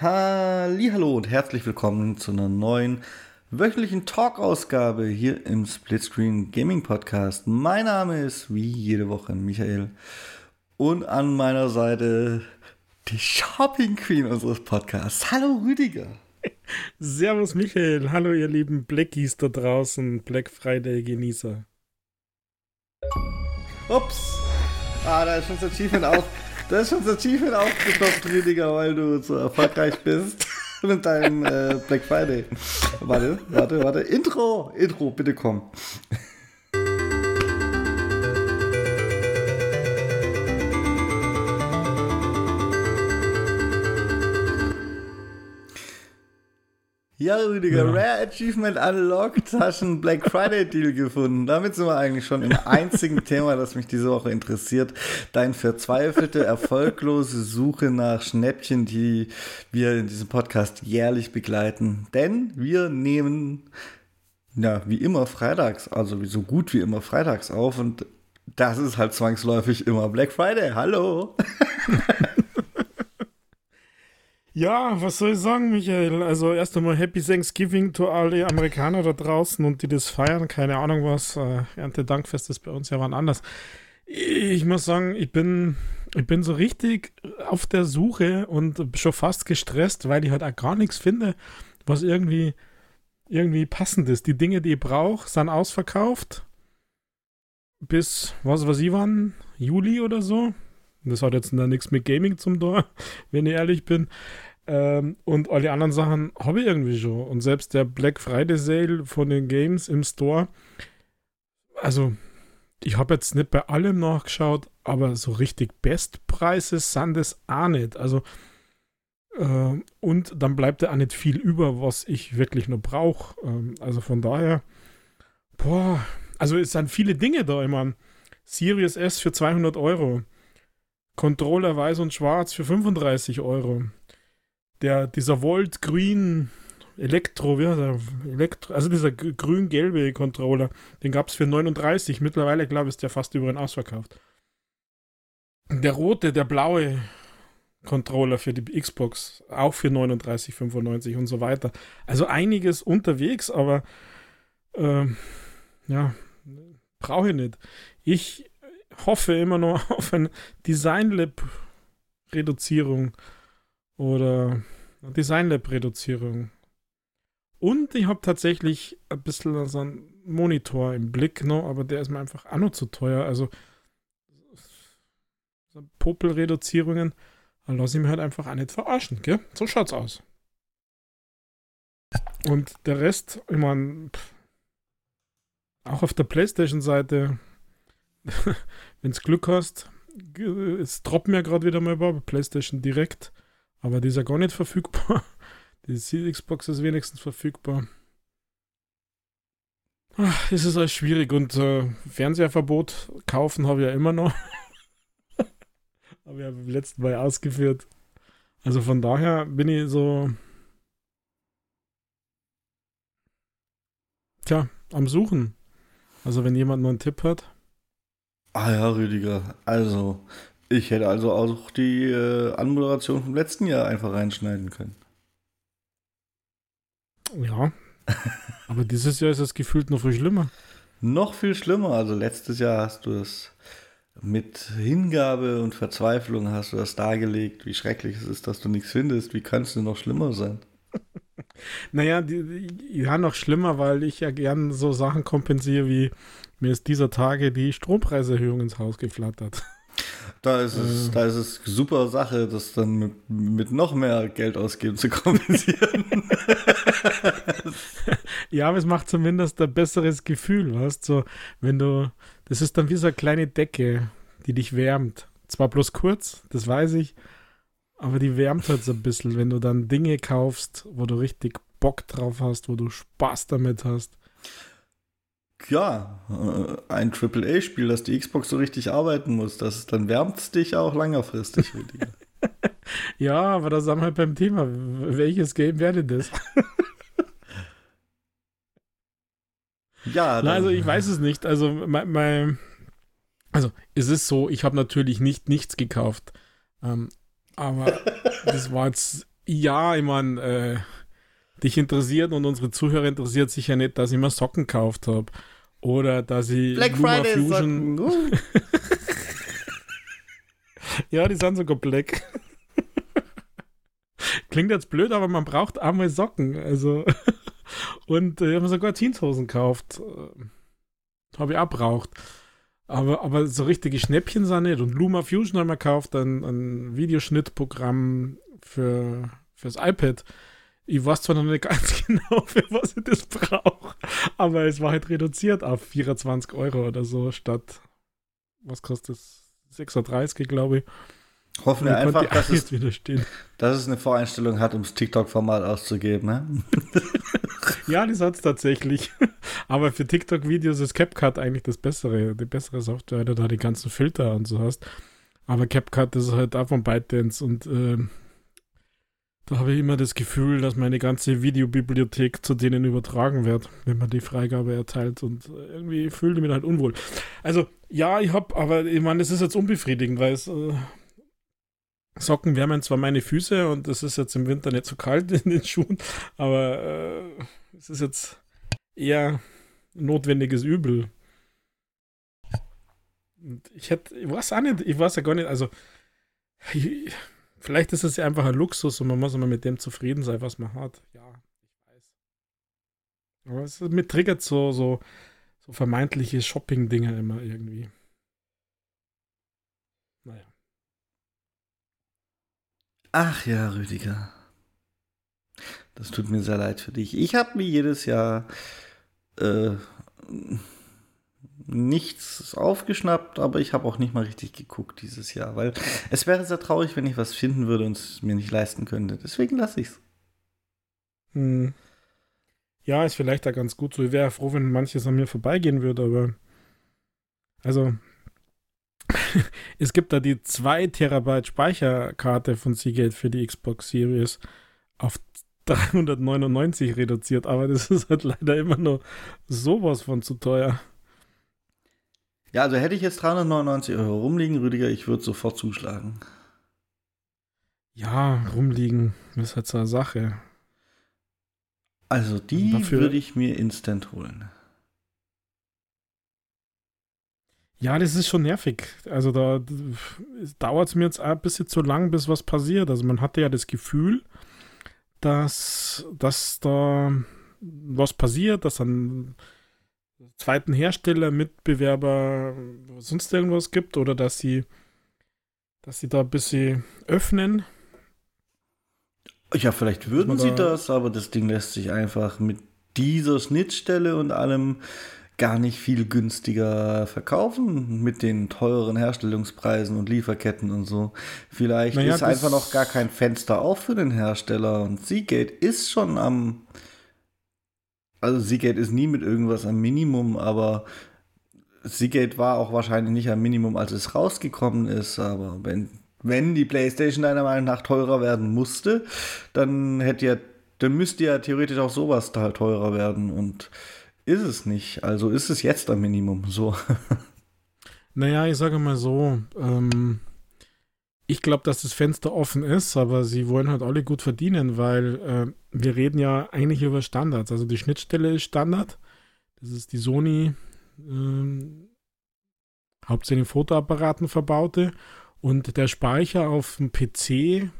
Hallo und herzlich willkommen zu einer neuen wöchentlichen Talk-Ausgabe hier im Splitscreen Gaming Podcast. Mein Name ist wie jede Woche Michael und an meiner Seite die Shopping Queen unseres Podcasts. Hallo Rüdiger. Servus Michael, hallo ihr lieben Blackies da draußen, Black Friday Genießer. Ups, ah, da ist schon das Achievement auf. Das ist schon das Achievement aufgeklopft, Rüdiger, weil du so erfolgreich bist mit deinem äh, Black Friday. Warte, warte, warte. Intro, Intro, bitte komm. Ja, Rüdiger, ja. Rare Achievement Unlocked, hast einen Black Friday Deal gefunden. Damit sind wir eigentlich schon im einzigen Thema, das mich diese Woche interessiert. Dein verzweifelte, erfolglose Suche nach Schnäppchen, die wir in diesem Podcast jährlich begleiten. Denn wir nehmen, ja, wie immer freitags, also so gut wie immer freitags auf und das ist halt zwangsläufig immer Black Friday. Hallo! Ja, was soll ich sagen, Michael? Also erst einmal Happy Thanksgiving to alle Amerikaner da draußen und die das feiern. Keine Ahnung was. Äh, Erntedankfest ist bei uns ja wann anders. Ich muss sagen, ich bin, ich bin so richtig auf der Suche und schon fast gestresst, weil ich halt auch gar nichts finde, was irgendwie, irgendwie passend ist. Die Dinge, die ich brauche, sind ausverkauft. Bis, was weiß ich wann, Juli oder so. Das hat jetzt nichts mit Gaming zum Tor, wenn ich ehrlich bin. Ähm, und alle anderen Sachen habe ich irgendwie schon. Und selbst der Black Friday Sale von den Games im Store, also ich habe jetzt nicht bei allem nachgeschaut, aber so richtig Bestpreise sind es auch nicht. Also äh, und dann bleibt ja auch nicht viel über, was ich wirklich nur brauche. Ähm, also von daher, boah, also es sind viele Dinge da. Ich meine, Series S für 200 Euro. Controller weiß und schwarz für 35 Euro der, dieser Volt Green Elektro, wie heißt er? Elektro, also dieser grün-gelbe Controller, den gab es für 39. Mittlerweile, glaube ich, ist der fast überall ausverkauft. Der rote, der blaue Controller für die Xbox, auch für 39,95 und so weiter. Also einiges unterwegs, aber äh, ja, brauche ich nicht. Ich hoffe immer noch auf eine Design Lab Reduzierung oder Design Lab Reduzierung. Und ich habe tatsächlich ein bisschen so einen Monitor im Blick, no, aber der ist mir einfach auch noch zu teuer. Also so Popel-Reduzierungen, lasse ich mir halt einfach auch nicht verarschen, gell? So schaut's aus. Und der Rest, ich meine, auch auf der Playstation-Seite, wenn du Glück hast, es droppt mir gerade wieder mal über PlayStation Direkt aber die ist ja gar nicht verfügbar. Die Xbox ist wenigstens verfügbar. Ach, ist es alles schwierig und äh, Fernseherverbot kaufen habe ich ja immer noch. habe ich ja beim letzten Mal ausgeführt. Also von daher bin ich so. Tja, am Suchen. Also wenn jemand noch einen Tipp hat. Ah ja, Rüdiger. Also, ich hätte also auch die äh, Anmoderation vom letzten Jahr einfach reinschneiden können. Ja. aber dieses Jahr ist es gefühlt noch viel schlimmer. Noch viel schlimmer. Also letztes Jahr hast du es mit Hingabe und Verzweiflung hast du das dargelegt, wie schrecklich es ist, dass du nichts findest. Wie kann es denn noch schlimmer sein? naja, die, die, ja, noch schlimmer, weil ich ja gern so Sachen kompensiere, wie mir ist dieser Tage die Strompreiserhöhung ins Haus geflattert. Da ist es, äh. da ist es super Sache, das dann mit, mit noch mehr Geld ausgeben zu kompensieren. ja, aber es macht zumindest ein besseres Gefühl, weißt so, wenn du, das ist dann wie so eine kleine Decke, die dich wärmt. Zwar bloß kurz, das weiß ich, aber die wärmt halt so ein bisschen, wenn du dann Dinge kaufst, wo du richtig Bock drauf hast, wo du Spaß damit hast ja, äh, ein AAA-Spiel, das die Xbox so richtig arbeiten muss, das, dann wärmt es dich auch längerfristig. ja, aber da sind wir halt beim Thema. Welches Game wäre das? ja. Na, also ich weiß es nicht. Also mein, mein also es ist so, ich habe natürlich nicht nichts gekauft. Ähm, aber das war jetzt Ja, ich meine, äh, dich interessiert und unsere Zuhörer interessiert sich ja nicht, dass ich mir Socken gekauft habe. Oder dass ich Black Luma Friday Fusion. Uh. Ja, die sind sogar black. Klingt jetzt blöd, aber man braucht einmal Socken. Also. Und äh, ich habe mir sogar Jeanshosen gekauft. Habe ich auch braucht. Aber, aber so richtige Schnäppchen sind nicht. Und Luma Fusion haben wir gekauft, ein, ein Videoschnittprogramm für, fürs iPad. Ich weiß zwar noch nicht ganz genau, für was ich das brauche, aber es war halt reduziert auf 24 Euro oder so statt, was kostet es? 36, glaube ich. Hoffen wir einfach, dass es, dass es eine Voreinstellung hat, um das TikTok-Format auszugeben. Ne? Ja, das hat es tatsächlich. Aber für TikTok-Videos ist CapCut eigentlich das bessere, die bessere Software, weil du da die ganzen Filter und so hast. Aber CapCut ist halt auch von ByteDance und äh, da habe ich immer das Gefühl, dass meine ganze Videobibliothek zu denen übertragen wird, wenn man die Freigabe erteilt und irgendwie fühle ich mich halt unwohl. Also, ja, ich habe, aber ich meine, das ist jetzt unbefriedigend, weil es äh, Socken wärmen zwar meine Füße und es ist jetzt im Winter nicht so kalt in den Schuhen, aber äh, es ist jetzt eher notwendiges Übel. Und ich hätte, ich weiß auch nicht, ich weiß ja gar nicht, also ich, vielleicht ist es ja einfach ein Luxus und man muss immer mit dem zufrieden sein, was man hat. Ja, ich weiß. Aber es mir triggert so, so, so vermeintliche Shopping-Dinge immer irgendwie. Naja. Ach ja, Rüdiger. Das tut mir sehr leid für dich. Ich habe mir jedes Jahr äh, nichts aufgeschnappt, aber ich habe auch nicht mal richtig geguckt dieses Jahr, weil es wäre sehr traurig, wenn ich was finden würde und es mir nicht leisten könnte. Deswegen lasse ich es. Hm. Ja, ist vielleicht da ganz gut so. Ich wäre froh, wenn manches an mir vorbeigehen würde, aber also es gibt da die 2 Terabyte Speicherkarte von Seagate für die Xbox Series auf 399 reduziert, aber das ist halt leider immer nur sowas von zu teuer. Ja, also hätte ich jetzt 399 Euro rumliegen, Rüdiger, ich würde sofort zuschlagen. Ja, rumliegen ist halt so eine Sache. Also die Dafür- würde ich mir instant holen. Ja, das ist schon nervig. Also da dauert es mir jetzt ein bisschen zu lang, bis was passiert. Also man hatte ja das Gefühl, dass, dass da was passiert, dass ein zweiten Hersteller, Mitbewerber, sonst irgendwas gibt oder dass sie, dass sie da ein bisschen öffnen. Ja, vielleicht würden sie da- das, aber das Ding lässt sich einfach mit dieser Schnittstelle und allem gar nicht viel günstiger verkaufen mit den teureren Herstellungspreisen und Lieferketten und so. Vielleicht Naja, ist einfach noch gar kein Fenster auf für den Hersteller und Seagate ist schon am also Seagate ist nie mit irgendwas am Minimum, aber Seagate war auch wahrscheinlich nicht am Minimum, als es rausgekommen ist, aber wenn wenn die PlayStation deiner Meinung nach teurer werden musste, dann hätte ja, dann müsste ja theoretisch auch sowas da teurer werden und ist es nicht. Also ist es jetzt am Minimum so. Naja, ich sage mal so, ähm, ich glaube, dass das Fenster offen ist, aber sie wollen halt alle gut verdienen, weil äh, wir reden ja eigentlich über Standards. Also die Schnittstelle ist Standard. Das ist die Sony ähm, hauptsächlich Fotoapparaten verbaute und der Speicher auf dem PC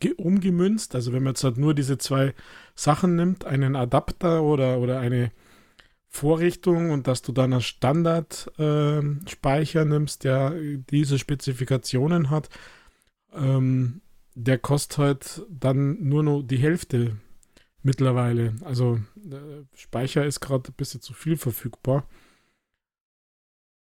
ge- umgemünzt. Also wenn man jetzt halt nur diese zwei Sachen nimmt, einen Adapter oder, oder eine Vorrichtung und dass du dann einen Standard-Speicher nimmst, der diese Spezifikationen hat, ähm, der kostet halt dann nur noch die Hälfte mittlerweile. Also der Speicher ist gerade ein bisschen zu viel verfügbar.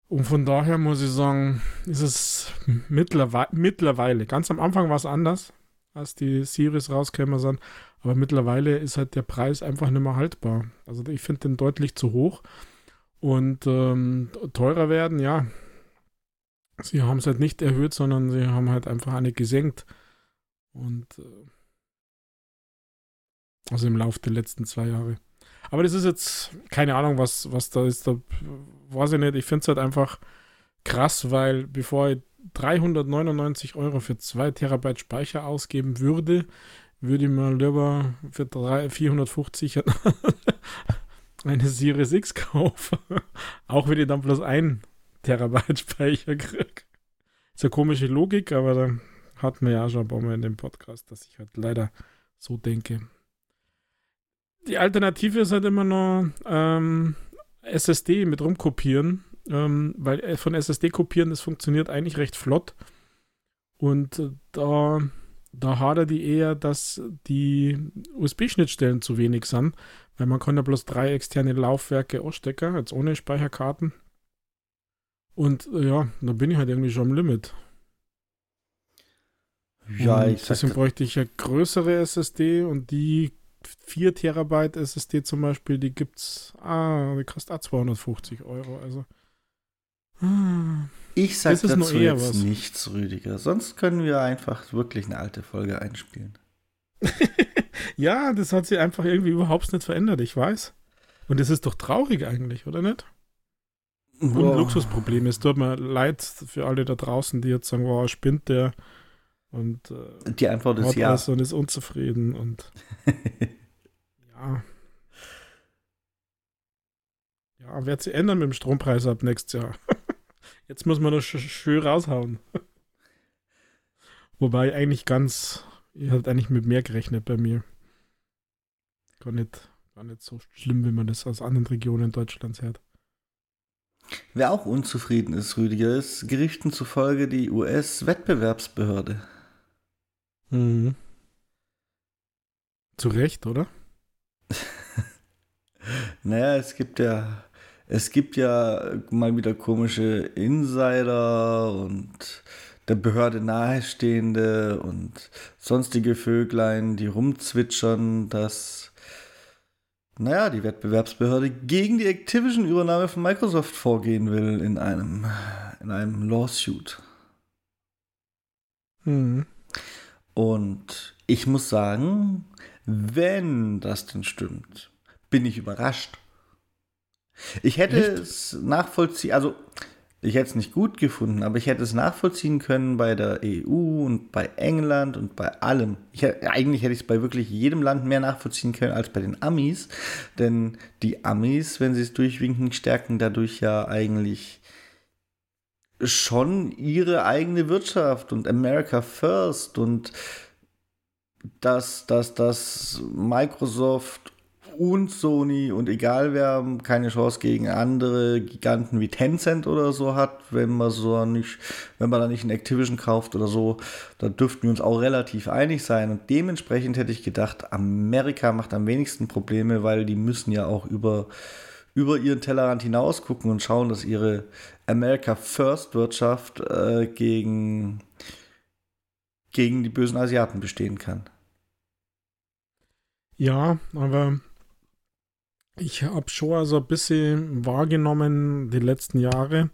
Und von daher muss ich sagen, ist es mittlerweile, mittlerweile ganz am Anfang war es anders, als die Series rauskämen sind, aber mittlerweile ist halt der Preis einfach nicht mehr haltbar. Also ich finde den deutlich zu hoch und ähm, teurer werden, ja. Sie haben es halt nicht erhöht, sondern sie haben halt einfach eine gesenkt. Und äh, also im Laufe der letzten zwei Jahre. Aber das ist jetzt keine Ahnung, was, was da ist. Da weiß ich nicht. Ich finde es halt einfach krass, weil bevor ich 399 Euro für 2 Terabyte Speicher ausgeben würde, würde ich mal lieber für 3, 450 eine Series X kaufen. Auch wenn ich dann bloß ein Terabyte Speicher kriege. Ist eine komische Logik, aber da hatten wir ja schon ein paar Mal in dem Podcast, dass ich halt leider so denke. Die Alternative ist halt immer noch ähm, SSD mit rumkopieren, ähm, weil äh, von SSD kopieren, das funktioniert eigentlich recht flott. Und äh, da, da hadert die eher, dass die USB-Schnittstellen zu wenig sind, weil man kann ja bloß drei externe Laufwerke ausstecken, jetzt ohne Speicherkarten. Und äh, ja, da bin ich halt irgendwie schon am Limit. Ja, ich Deswegen bräuchte ich ja größere SSD und die 4 Terabyte SSD zum Beispiel, die gibt's, ah, die kostet auch 250 Euro, also. Ich sag das dazu jetzt was. nichts, Rüdiger. Sonst können wir einfach wirklich eine alte Folge einspielen. ja, das hat sich einfach irgendwie überhaupt nicht verändert, ich weiß. Und das ist doch traurig eigentlich, oder nicht? Und ein Luxusproblem. Es tut mir leid für alle da draußen, die jetzt sagen, wow, spinnt der und äh, die Antwort ist ja. Und ist unzufrieden und ja. Ja, wird sich ändern mit dem Strompreis ab nächstes Jahr. Jetzt muss man das schön raushauen. Wobei eigentlich ganz, ich hatte eigentlich mit mehr gerechnet bei mir. Gar nicht, gar nicht so schlimm, wie man das aus anderen Regionen Deutschlands hört. Wer auch unzufrieden ist, Rüdiger, ist Gerichten zufolge die US-Wettbewerbsbehörde. Mhm. Zu Recht, oder? naja, es gibt ja, es gibt ja mal wieder komische Insider und der Behörde nahestehende und sonstige Vöglein, die rumzwitschern, dass naja, die Wettbewerbsbehörde gegen die Activision-Übernahme von Microsoft vorgehen will in einem, in einem Lawsuit. Hm. Und ich muss sagen, wenn das denn stimmt, bin ich überrascht. Ich hätte Echt? es nachvollziehen, also ich hätte es nicht gut gefunden, aber ich hätte es nachvollziehen können bei der EU und bei England und bei allem. Ich, eigentlich hätte ich es bei wirklich jedem Land mehr nachvollziehen können als bei den Amis, denn die Amis, wenn sie es durchwinken, stärken dadurch ja eigentlich schon ihre eigene Wirtschaft und America First und dass, dass, dass Microsoft und Sony und egal wer keine Chance gegen andere Giganten wie Tencent oder so hat, wenn man so nicht, wenn man da nicht ein Activision kauft oder so, da dürften wir uns auch relativ einig sein. Und dementsprechend hätte ich gedacht, Amerika macht am wenigsten Probleme, weil die müssen ja auch über, über ihren Tellerrand hinaus gucken und schauen, dass ihre America First Wirtschaft äh, gegen, gegen die bösen Asiaten bestehen kann. Ja, aber ich habe schon also ein bisschen wahrgenommen die letzten Jahre,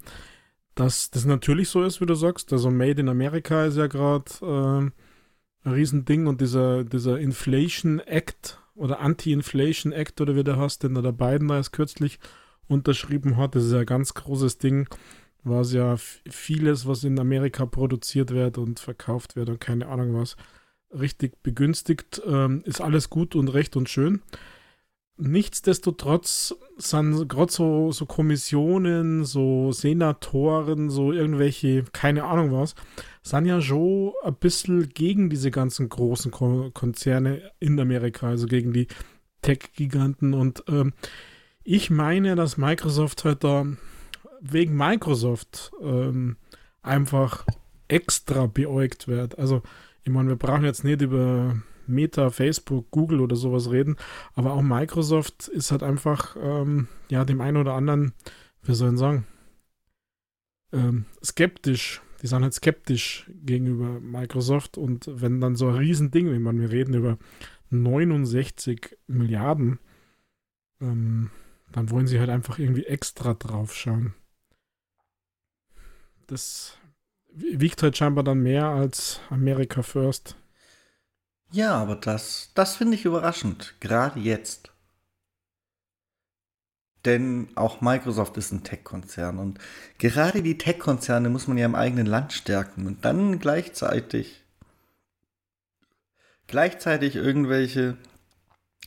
dass das natürlich so ist, wie du sagst. Also Made in America ist ja gerade äh, ein Riesending und dieser, dieser Inflation Act oder Anti-Inflation Act oder wie der heißt, den der Biden da erst kürzlich unterschrieben hat, das ist ja ein ganz großes Ding, was ja vieles, was in Amerika produziert wird und verkauft wird und keine Ahnung was, richtig begünstigt, ähm, ist alles gut und recht und schön. Nichtsdestotrotz sind gerade so, so Kommissionen, so Senatoren, so irgendwelche, keine Ahnung was, sind ja schon ein bisschen gegen diese ganzen großen Konzerne in Amerika, also gegen die Tech-Giganten. Und ähm, ich meine, dass Microsoft halt da wegen Microsoft ähm, einfach extra beäugt wird. Also, ich meine, wir brauchen jetzt nicht über Meta, Facebook, Google oder sowas reden. Aber auch Microsoft ist halt einfach, ähm, ja, dem einen oder anderen, wie soll ich sagen, ähm, skeptisch. Die sind halt skeptisch gegenüber Microsoft und wenn dann so ein Riesending, wie man, wir reden über 69 Milliarden, ähm, dann wollen sie halt einfach irgendwie extra drauf schauen. Das wiegt halt scheinbar dann mehr als America First. Ja, aber das, das finde ich überraschend, gerade jetzt. Denn auch Microsoft ist ein Tech-Konzern und gerade die Tech-Konzerne muss man ja im eigenen Land stärken und dann gleichzeitig gleichzeitig irgendwelche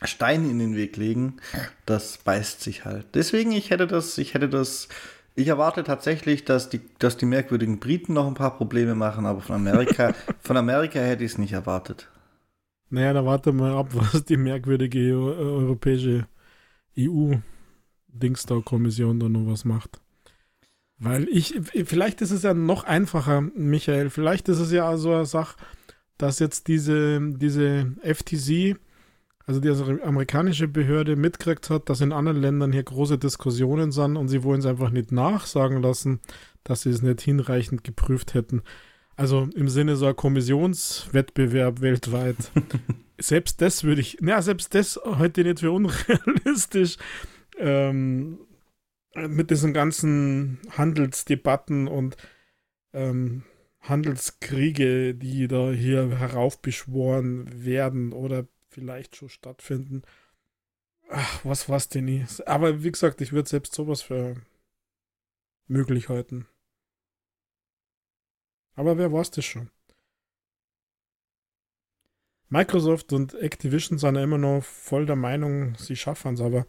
Steine in den Weg legen, das beißt sich halt. Deswegen, ich hätte das, ich hätte das, ich erwarte tatsächlich, dass die, dass die merkwürdigen Briten noch ein paar Probleme machen, aber von Amerika, von Amerika hätte ich es nicht erwartet. Naja, da warte mal ab, was die merkwürdige äh, europäische EU-Dingsda-Kommission da noch was macht. Weil ich, vielleicht ist es ja noch einfacher, Michael, vielleicht ist es ja so eine Sache, dass jetzt diese, diese FTC, also die amerikanische Behörde mitgekriegt hat, dass in anderen Ländern hier große Diskussionen sind und sie wollen es einfach nicht nachsagen lassen, dass sie es nicht hinreichend geprüft hätten. Also im Sinne so ein Kommissionswettbewerb weltweit. selbst das würde ich, na, selbst das heute nicht für unrealistisch. Ähm, mit diesen ganzen Handelsdebatten und ähm, Handelskriege, die da hier heraufbeschworen werden oder vielleicht schon stattfinden. Ach, was war's denn nie? Aber wie gesagt, ich würde selbst sowas für möglich halten. Aber wer weiß das schon? Microsoft und Activision sind ja immer noch voll der Meinung, sie schaffen es, aber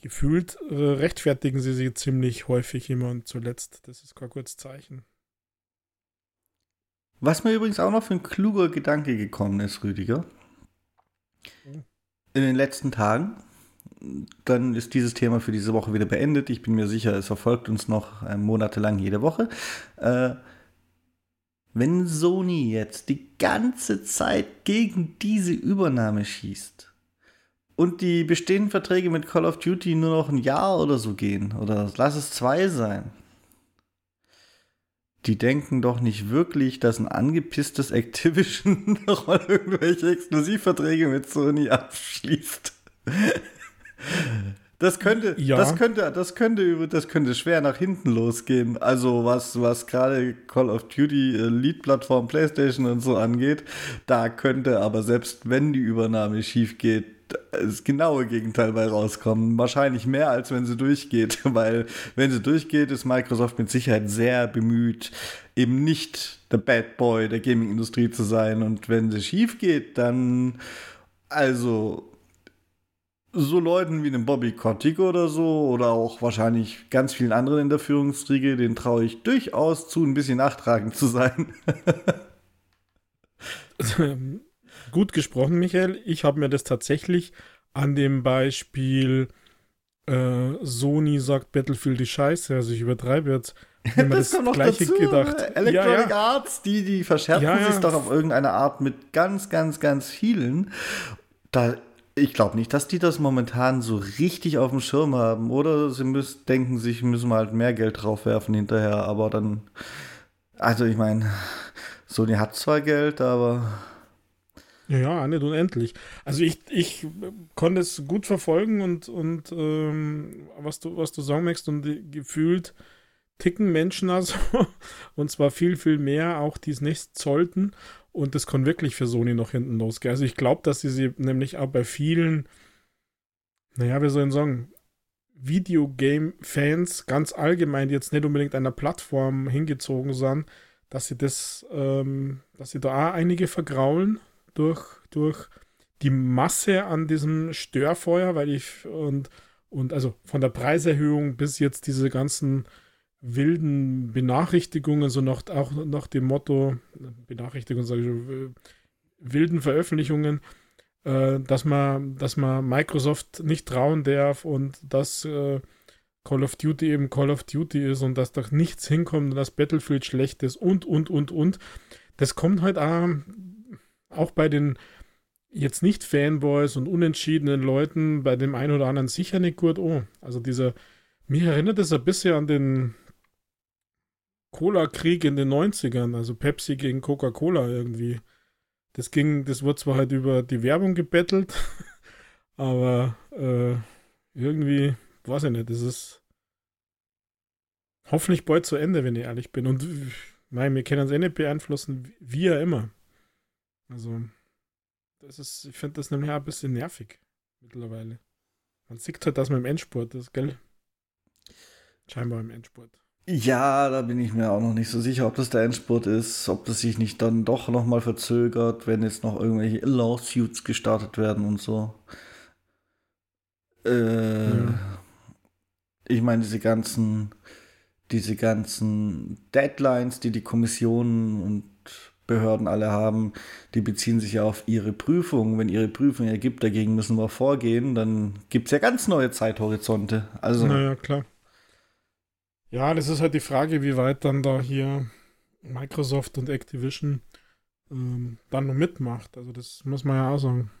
gefühlt äh, rechtfertigen sie sich ziemlich häufig immer und zuletzt. Das ist kein gutes Zeichen. Was mir übrigens auch noch für ein kluger Gedanke gekommen ist, Rüdiger. In den letzten Tagen. Dann ist dieses Thema für diese Woche wieder beendet. Ich bin mir sicher, es verfolgt uns noch äh, monatelang jede Woche. Äh, wenn Sony jetzt die ganze Zeit gegen diese Übernahme schießt und die bestehenden Verträge mit Call of Duty nur noch ein Jahr oder so gehen, oder lass es zwei sein, die denken doch nicht wirklich, dass ein angepisstes Activision noch mal irgendwelche Exklusivverträge mit Sony abschließt. Das könnte, ja. das könnte, das könnte, das könnte schwer nach hinten losgehen. Also was, was gerade Call of Duty äh, Lead-Plattform PlayStation und so angeht, da könnte aber selbst wenn die Übernahme schief geht, das genaue Gegenteil bei rauskommen. Wahrscheinlich mehr, als wenn sie durchgeht, weil wenn sie durchgeht, ist Microsoft mit Sicherheit sehr bemüht, eben nicht der Bad Boy der Gaming-Industrie zu sein. Und wenn sie schief geht, dann also so Leuten wie einem Bobby Kotick oder so oder auch wahrscheinlich ganz vielen anderen in der Führungsriege, den traue ich durchaus zu, ein bisschen nachtragend zu sein. gut gesprochen, Michael. Ich habe mir das tatsächlich an dem Beispiel äh, Sony sagt Battlefield die Scheiße, also ich übertreibe jetzt. das, das kommt noch gleiche dazu. gedacht. Electronic ja, ja. Arts, die, die verscherzen ja, sich doch auf irgendeine Art mit ganz, ganz, ganz vielen. Da, ich glaube nicht, dass die das momentan so richtig auf dem Schirm haben. Oder sie müssen, denken sich, müssen wir halt mehr Geld draufwerfen hinterher. Aber dann, also ich meine, Sony hat zwar Geld, aber ja, nicht unendlich. Also ich, ich konnte es gut verfolgen und, und ähm, was, du, was du sagen möchtest und gefühlt ticken Menschen also und zwar viel, viel mehr, auch die es nicht sollten und das kann wirklich für Sony noch hinten losgehen. Also ich glaube, dass sie sie nämlich auch bei vielen, naja, wir sollen sagen, Videogame-Fans ganz allgemein, die jetzt nicht unbedingt einer Plattform hingezogen sind, dass sie das, ähm, dass sie da auch einige vergraulen, durch, durch die Masse an diesem Störfeuer, weil ich und, und also von der Preiserhöhung bis jetzt diese ganzen wilden Benachrichtigungen, so nach, auch nach dem Motto, Benachrichtigungen, sage ich, wilden Veröffentlichungen, äh, dass man, dass man Microsoft nicht trauen darf und dass äh, Call of Duty eben Call of Duty ist und dass da nichts hinkommt und dass Battlefield schlecht ist und, und, und, und. Das kommt halt auch auch bei den jetzt nicht Fanboys und unentschiedenen Leuten, bei dem einen oder anderen sicher nicht gut oh. Also dieser, mich erinnert es ein bisschen an den Cola-Krieg in den 90ern, also Pepsi gegen Coca-Cola irgendwie. Das ging, das wurde zwar halt über die Werbung gebettelt, aber äh, irgendwie, weiß ich nicht, das ist hoffentlich bald zu Ende, wenn ich ehrlich bin. Und nein, wir können es eh nicht beeinflussen, wie ja immer. Also, das ist, ich finde das nämlich auch ein bisschen nervig mittlerweile. Man sieht halt, dass man im Endsport ist, gell? Scheinbar im Endsport. Ja, da bin ich mir auch noch nicht so sicher, ob das der Endspurt ist, ob das sich nicht dann doch nochmal verzögert, wenn jetzt noch irgendwelche Lawsuits gestartet werden und so. Äh, ja. Ich meine, diese ganzen, diese ganzen Deadlines, die die Kommissionen und Behörden alle haben, die beziehen sich ja auf ihre Prüfung. Wenn ihre Prüfung ergibt, dagegen müssen wir vorgehen, dann gibt es ja ganz neue Zeithorizonte. Also, naja, klar. Ja, das ist halt die Frage, wie weit dann da hier Microsoft und Activision ähm, dann noch mitmacht. Also das muss man ja auch sagen.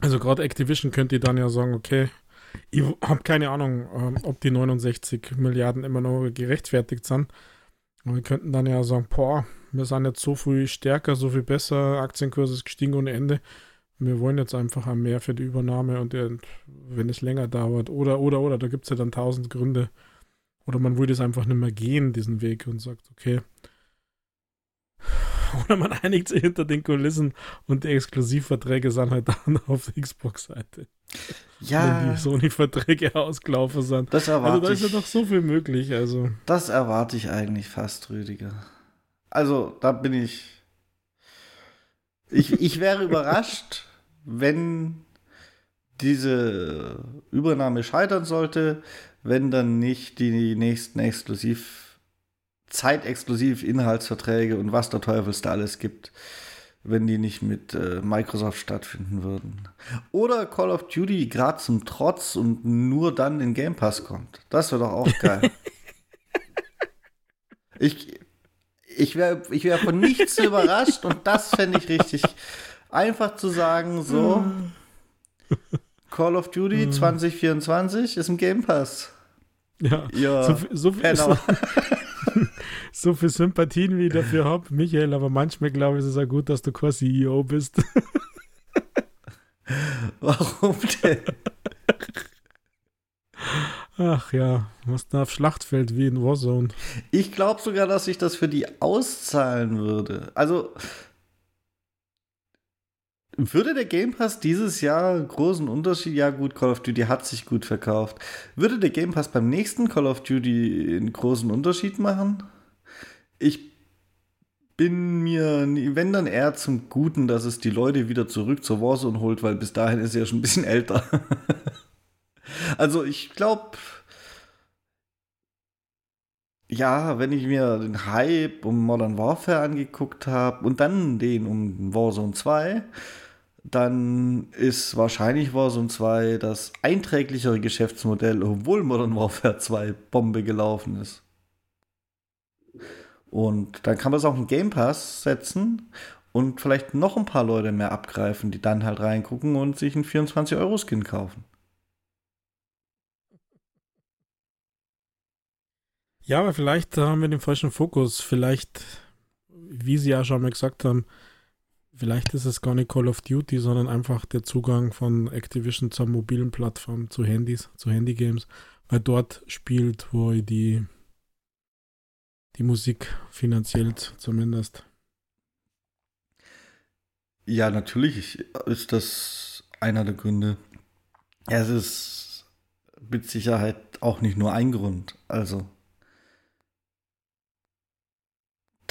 Also gerade Activision könnte dann ja sagen, okay, ich habe keine Ahnung, ähm, ob die 69 Milliarden immer noch gerechtfertigt sind. Aber wir könnten dann ja sagen, boah, wir sind jetzt so viel stärker, so viel besser, Aktienkurs ist gestiegen ohne Ende wir wollen jetzt einfach mehr für die Übernahme und wenn es länger dauert oder, oder, oder, da gibt es ja dann tausend Gründe. Oder man würde es einfach nicht mehr gehen, diesen Weg und sagt, okay. Oder man einigt sich hinter den Kulissen und die Exklusivverträge sind halt dann auf der Xbox-Seite. Ja. Wenn die Sony-Verträge ausgelaufen sind. Das erwarte also da ist ja noch so viel möglich. Also. Das erwarte ich eigentlich fast, Rüdiger. Also, da bin ich. Ich, ich wäre überrascht, wenn diese Übernahme scheitern sollte, wenn dann nicht die nächsten exklusiv, zeitexklusiv Inhaltsverträge und was der Teufels da alles gibt, wenn die nicht mit äh, Microsoft stattfinden würden. Oder Call of Duty gerade zum Trotz und nur dann in Game Pass kommt. Das wäre doch auch geil. ich ich wäre ich wär von nichts überrascht und das fände ich richtig Einfach zu sagen, so, Call of Duty 2024 ist im Game Pass. Ja, ja so, so, so, so, viel Sympathien, wie ich dafür habe, Michael, aber manchmal glaube ich, ist es auch gut, dass du quasi CEO bist. Warum denn? Ach ja, was da auf Schlachtfeld wie in Warzone. Ich glaube sogar, dass ich das für die auszahlen würde. Also, würde der Game Pass dieses Jahr großen Unterschied? Ja, gut, Call of Duty hat sich gut verkauft. Würde der Game Pass beim nächsten Call of Duty einen großen Unterschied machen? Ich bin mir, wenn dann eher zum Guten, dass es die Leute wieder zurück zur Warzone holt, weil bis dahin ist er ja schon ein bisschen älter. also ich glaube, ja, wenn ich mir den Hype um Modern Warfare angeguckt habe und dann den um Warzone 2, dann ist wahrscheinlich Warzone 2 das einträglichere Geschäftsmodell, obwohl Modern Warfare 2 Bombe gelaufen ist. Und dann kann man es auch in Game Pass setzen und vielleicht noch ein paar Leute mehr abgreifen, die dann halt reingucken und sich einen 24-Euro-Skin kaufen. Ja, aber vielleicht haben wir den falschen Fokus. Vielleicht, wie Sie ja schon mal gesagt haben, Vielleicht ist es gar nicht Call of Duty, sondern einfach der Zugang von Activision zur mobilen Plattform, zu Handys, zu Handygames, weil dort spielt, wo die, die Musik finanziell zumindest. Ja, natürlich ist das einer der Gründe. Es ist mit Sicherheit auch nicht nur ein Grund. Also,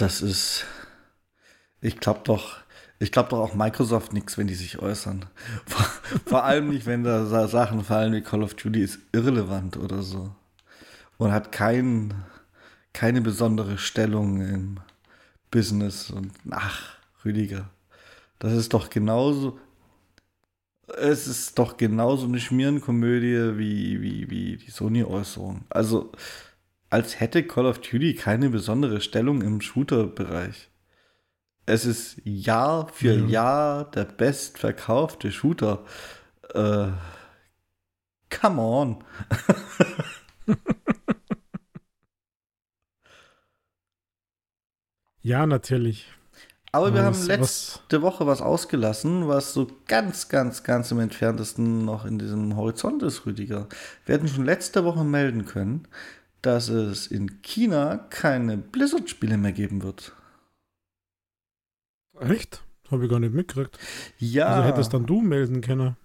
das ist, ich glaube doch, ich glaube doch auch Microsoft nichts, wenn die sich äußern. Vor, vor, allem nicht, wenn da Sachen fallen wie Call of Duty ist irrelevant oder so. Und hat kein, keine besondere Stellung im Business. Und ach, Rüdiger, das ist doch genauso. Es ist doch genauso eine Schmierenkomödie wie, wie, wie die Sony-Äußerung. Also, als hätte Call of Duty keine besondere Stellung im Shooter-Bereich. Es ist Jahr für ja. Jahr der bestverkaufte Shooter. Äh, come on. ja, natürlich. Aber wir was, haben letzte was? Woche was ausgelassen, was so ganz, ganz, ganz im entferntesten noch in diesem Horizont ist, Rüdiger. Wir hätten schon letzte Woche melden können, dass es in China keine Blizzard-Spiele mehr geben wird. Echt? Habe ich gar nicht mitgekriegt. Ja. Also hättest dann du melden können.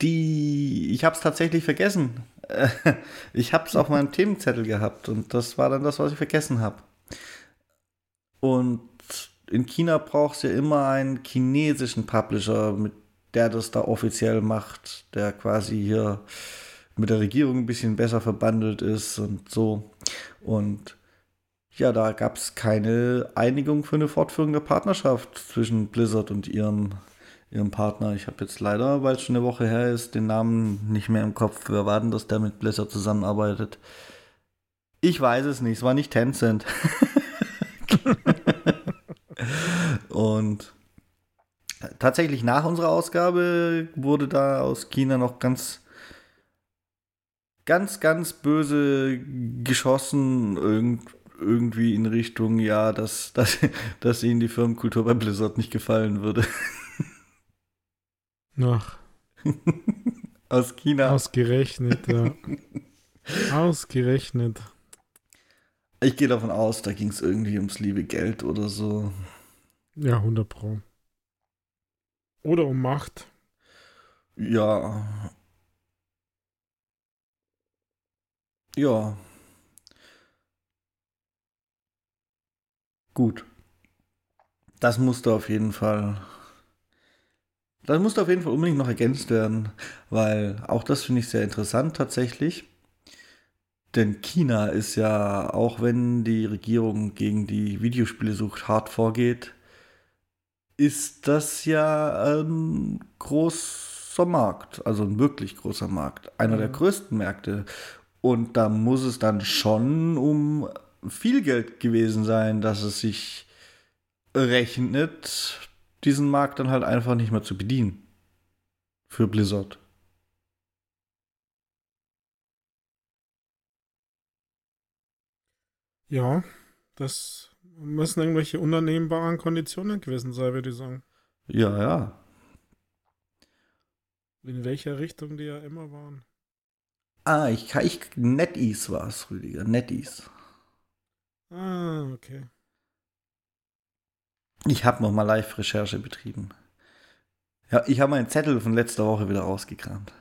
Die, ich habe es tatsächlich vergessen. ich habe es auf meinem Themenzettel gehabt und das war dann das, was ich vergessen habe. Und in China brauchst du ja immer einen chinesischen Publisher, mit der das da offiziell macht, der quasi hier mit der Regierung ein bisschen besser verbandelt ist und so. Und ja, da gab es keine Einigung für eine Fortführung der Partnerschaft zwischen Blizzard und ihrem, ihrem Partner. Ich habe jetzt leider, weil es schon eine Woche her ist, den Namen nicht mehr im Kopf. Wer war denn das, der mit Blizzard zusammenarbeitet? Ich weiß es nicht, es war nicht Tencent. und tatsächlich nach unserer Ausgabe wurde da aus China noch ganz ganz, ganz böse geschossen, irgend, irgendwie in Richtung, ja, dass, dass, dass ihnen die Firmenkultur bei Blizzard nicht gefallen würde. Ach. Aus China. Ausgerechnet, ja. Ausgerechnet. Ich gehe davon aus, da ging es irgendwie ums liebe Geld oder so. Ja, 100 Pro. Oder um Macht. Ja. Ja. Gut. Das musste auf jeden Fall. Das musste auf jeden Fall unbedingt noch ergänzt werden, weil auch das finde ich sehr interessant tatsächlich. Denn China ist ja, auch wenn die Regierung gegen die Videospielesucht hart vorgeht, ist das ja ein großer Markt, also ein wirklich großer Markt, einer der größten Märkte. Und da muss es dann schon um viel Geld gewesen sein, dass es sich rechnet, diesen Markt dann halt einfach nicht mehr zu bedienen. Für Blizzard. Ja, das müssen irgendwelche unannehmbaren Konditionen gewesen sein, würde ich sagen. Ja, ja. In welcher Richtung die ja immer waren. Ah, ich, ich NetEase war es, Rüdiger. NetEase. Ah, okay. Ich habe nochmal Live-Recherche betrieben. Ja, ich habe meinen Zettel von letzter Woche wieder rausgekramt.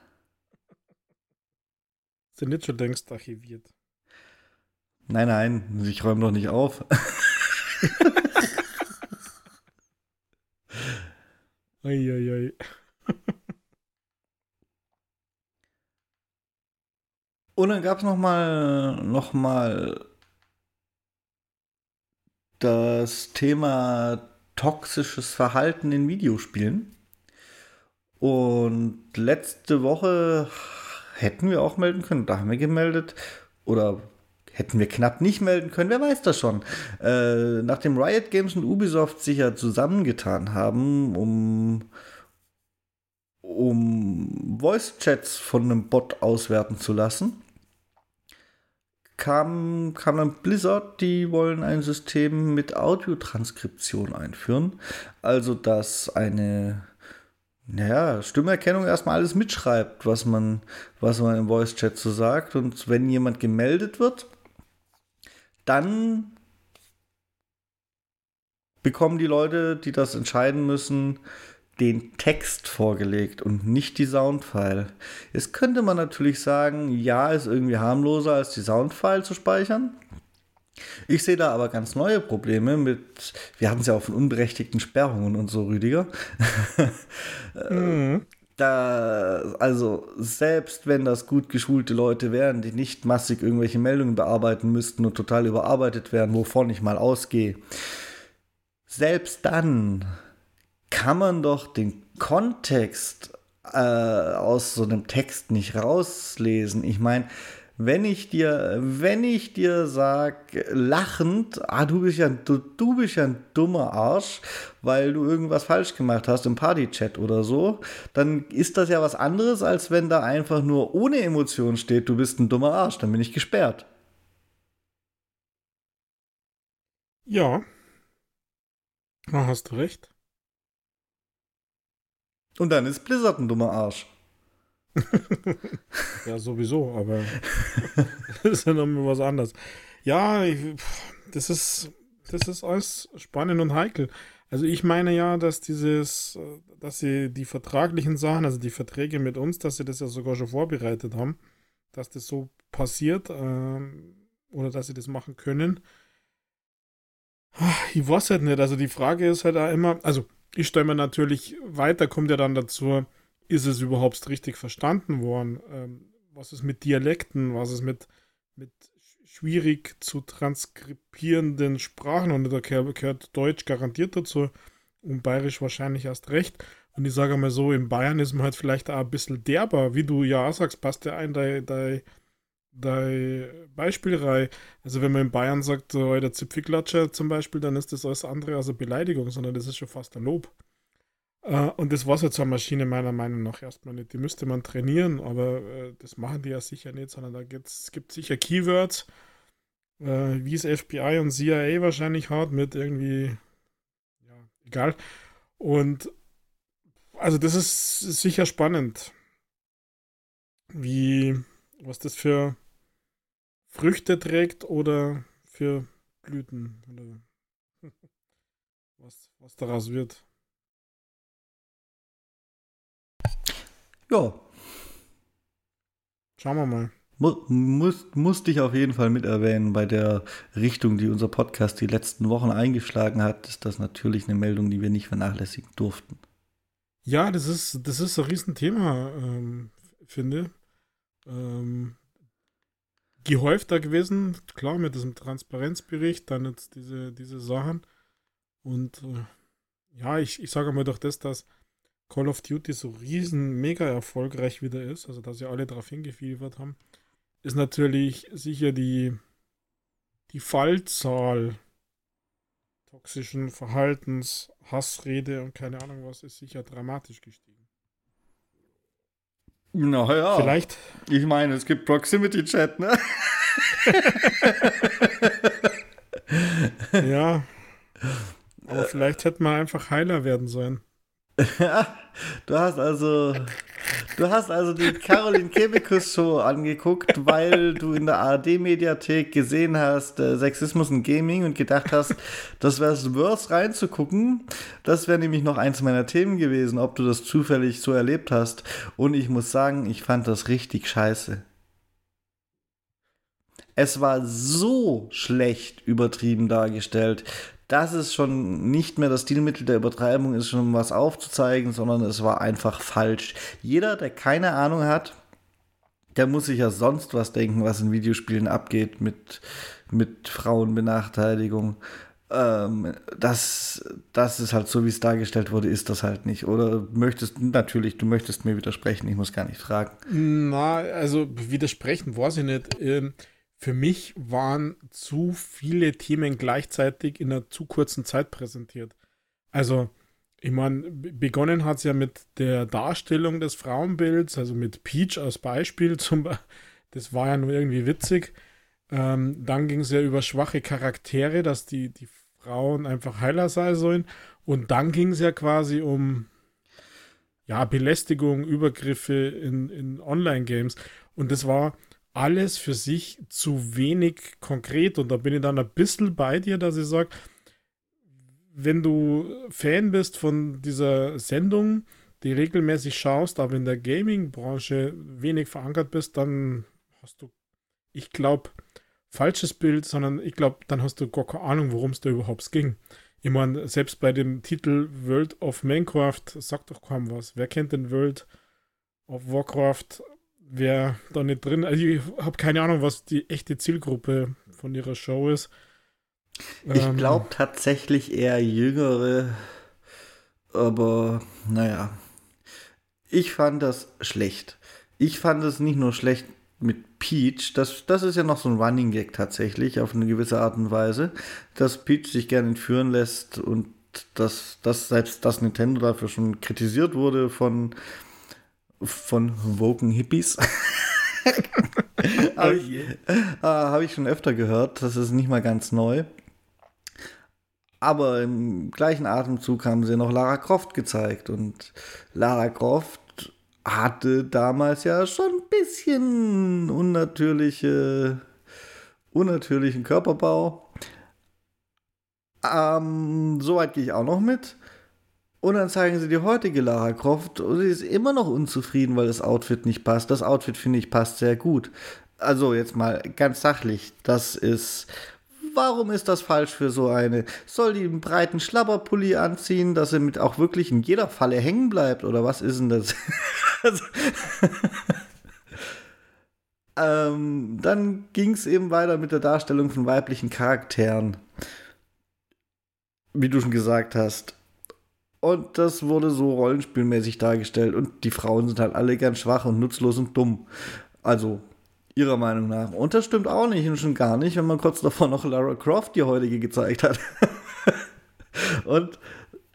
Sind nicht schon längst archiviert. Nein, nein, ich räume doch nicht auf. Eieiei. Und dann gab es nochmal noch mal das Thema toxisches Verhalten in Videospielen. Und letzte Woche hätten wir auch melden können, da haben wir gemeldet. Oder hätten wir knapp nicht melden können, wer weiß das schon. Äh, nachdem Riot Games und Ubisoft sich ja zusammengetan haben, um, um Voice-Chats von einem Bot auswerten zu lassen, kam, kam dann Blizzard, die wollen ein System mit Audiotranskription einführen. Also, dass eine naja, Stimmerkennung erstmal alles mitschreibt, was man, was man im Voice-Chat so sagt. Und wenn jemand gemeldet wird, dann bekommen die Leute, die das entscheiden müssen, den Text vorgelegt und nicht die Soundfile. Jetzt könnte man natürlich sagen, ja, ist irgendwie harmloser als die Soundfile zu speichern. Ich sehe da aber ganz neue Probleme mit, wir hatten es ja auch von unberechtigten Sperrungen und so, Rüdiger. mhm. Da, also, selbst wenn das gut geschulte Leute wären, die nicht massig irgendwelche Meldungen bearbeiten müssten und total überarbeitet werden, wovon ich mal ausgehe, selbst dann kann man doch den Kontext äh, aus so einem Text nicht rauslesen. Ich meine, wenn ich dir, wenn ich dir sag, lachend, ah, du bist ja, du, du bist ja ein dummer Arsch, weil du irgendwas falsch gemacht hast im Partychat oder so, dann ist das ja was anderes, als wenn da einfach nur ohne Emotion steht, du bist ein dummer Arsch, dann bin ich gesperrt. Ja. Da hast du recht. Und dann ist Blizzard ein dummer Arsch. ja, sowieso, aber das ist ja nochmal was anderes. Ja, ich, das ist, das ist alles spannend und heikel. Also ich meine ja, dass dieses, dass sie die vertraglichen Sachen, also die Verträge mit uns, dass sie das ja sogar schon vorbereitet haben, dass das so passiert ähm, oder dass sie das machen können. Ich weiß halt nicht. Also die Frage ist halt auch immer, also ich stelle mir natürlich weiter, kommt ja dann dazu, ist es überhaupt richtig verstanden worden? Ähm, was ist mit Dialekten? Was ist mit, mit schwierig zu transkribierenden Sprachen? Und da gehört Deutsch garantiert dazu und Bayerisch wahrscheinlich erst recht. Und ich sage mal so, in Bayern ist man halt vielleicht auch ein bisschen derber, wie du ja auch sagst, passt ja ein, dein, dein, dein Beispielreihe. Also wenn man in Bayern sagt, so, der Zipfelklatscher zum Beispiel, dann ist das alles andere als eine Beleidigung, sondern das ist schon fast ein Lob. Uh, und das war so zur Maschine meiner Meinung nach erstmal nicht. Die müsste man trainieren, aber uh, das machen die ja sicher nicht, sondern da es gibt sicher Keywords, uh, wie es FBI und CIA wahrscheinlich hat, mit irgendwie, ja, egal. Und also das ist sicher spannend, wie, was das für Früchte trägt oder für Blüten oder was, was daraus wird. Ja. Schauen wir mal. Muss, musste ich auf jeden Fall mit erwähnen, bei der Richtung, die unser Podcast die letzten Wochen eingeschlagen hat, ist das natürlich eine Meldung, die wir nicht vernachlässigen durften. Ja, das ist, das ist ein Riesenthema, ähm, finde. Ähm, gehäufter gewesen, klar, mit diesem Transparenzbericht, dann jetzt diese, diese Sachen. Und äh, ja, ich, ich sage mal doch das, dass Call of Duty so riesen mega erfolgreich wieder ist, also dass sie alle darauf hingefiebert haben, ist natürlich sicher die, die Fallzahl toxischen Verhaltens, Hassrede und keine Ahnung was ist sicher dramatisch gestiegen. Naja. Vielleicht. Ich meine, es gibt Proximity Chat, ne? ja. Aber vielleicht hätte man einfach Heiler werden sollen. Du hast also, du hast also die Caroline Kebekus Show angeguckt, weil du in der ARD-Mediathek gesehen hast, äh, Sexismus und Gaming und gedacht hast, das wäre es worth reinzugucken. Das wäre nämlich noch eins meiner Themen gewesen, ob du das zufällig so erlebt hast. Und ich muss sagen, ich fand das richtig scheiße. Es war so schlecht übertrieben dargestellt das ist schon nicht mehr das Stilmittel der Übertreibung ist, schon um was aufzuzeigen, sondern es war einfach falsch. Jeder, der keine Ahnung hat, der muss sich ja sonst was denken, was in Videospielen abgeht mit, mit Frauenbenachteiligung. Ähm, das, das ist halt so, wie es dargestellt wurde, ist das halt nicht. Oder möchtest, natürlich, du möchtest mir widersprechen, ich muss gar nicht fragen. Na, also widersprechen weiß ich nicht. Ähm für mich waren zu viele Themen gleichzeitig in einer zu kurzen Zeit präsentiert. Also, ich meine, begonnen hat es ja mit der Darstellung des Frauenbilds, also mit Peach als Beispiel, zum, das war ja nur irgendwie witzig. Ähm, dann ging es ja über schwache Charaktere, dass die, die Frauen einfach heiler sein sollen. Und dann ging es ja quasi um ja, Belästigung, Übergriffe in, in Online-Games. Und das war alles für sich zu wenig konkret. Und da bin ich dann ein bisschen bei dir, dass ich sage, wenn du Fan bist von dieser Sendung, die regelmäßig schaust, aber in der Gaming-Branche wenig verankert bist, dann hast du, ich glaube, falsches Bild, sondern ich glaube, dann hast du gar keine Ahnung, worum es da überhaupt ging. Ich meine, selbst bei dem Titel World of Minecraft sagt doch kaum was. Wer kennt den World of Warcraft wer da nicht drin. Also ich habe keine Ahnung, was die echte Zielgruppe von ihrer Show ist. Ich ähm, glaube tatsächlich eher jüngere, aber naja. Ich fand das schlecht. Ich fand es nicht nur schlecht mit Peach, das, das ist ja noch so ein Running Gag tatsächlich, auf eine gewisse Art und Weise, dass Peach sich gerne entführen lässt und dass, dass selbst das Nintendo dafür schon kritisiert wurde von von Woken Hippies. Habe ich, äh, hab ich schon öfter gehört. Das ist nicht mal ganz neu. Aber im gleichen Atemzug haben sie noch Lara Croft gezeigt. Und Lara Croft hatte damals ja schon ein bisschen unnatürliche, unnatürlichen Körperbau. Ähm, Soweit gehe ich auch noch mit. Und dann zeigen sie die heutige Lara Croft und sie ist immer noch unzufrieden, weil das Outfit nicht passt. Das Outfit, finde ich, passt sehr gut. Also jetzt mal ganz sachlich, das ist Warum ist das falsch für so eine? Soll die einen breiten Schlabberpulli anziehen, dass er mit auch wirklich in jeder Falle hängen bleibt? Oder was ist denn das? also, ähm, dann ging es eben weiter mit der Darstellung von weiblichen Charakteren. Wie du schon gesagt hast. Und das wurde so rollenspielmäßig dargestellt. Und die Frauen sind halt alle ganz schwach und nutzlos und dumm. Also Ihrer Meinung nach. Und das stimmt auch nicht und schon gar nicht, wenn man kurz davor noch Lara Croft die heutige gezeigt hat. und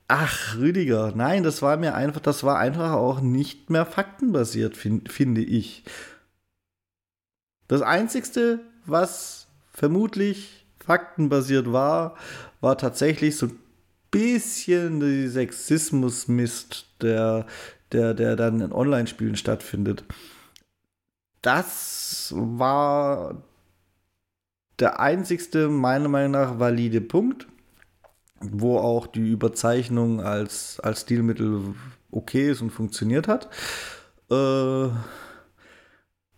ach, Rüdiger, nein, das war mir einfach, das war einfach auch nicht mehr faktenbasiert, find, finde ich. Das einzigste, was vermutlich faktenbasiert war, war tatsächlich so ein bisschen die Sexismus-Mist, der, der, der dann in Online-Spielen stattfindet das war der einzigste, meiner Meinung nach, valide Punkt, wo auch die Überzeichnung als, als Stilmittel okay ist und funktioniert hat. Äh,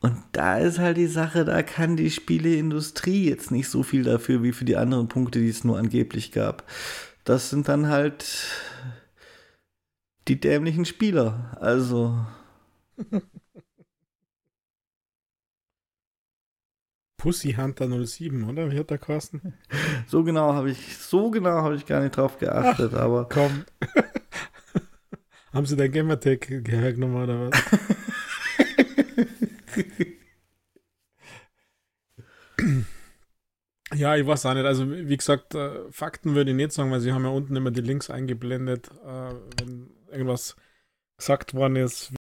und da ist halt die Sache, da kann die Spieleindustrie jetzt nicht so viel dafür wie für die anderen Punkte, die es nur angeblich gab. Das sind dann halt die dämlichen Spieler. Also. Pussy Hunter 07, oder? Wie hat der Carsten? So genau habe ich, so genau habe ich gar nicht drauf geachtet, Ach, aber. Komm. Haben sie dein Gamertag hergenommen oder was? Ja, ich weiß auch nicht. Also, wie gesagt, äh, Fakten würde ich nicht sagen, weil sie haben ja unten immer die Links eingeblendet, äh, wenn irgendwas gesagt worden ist, wie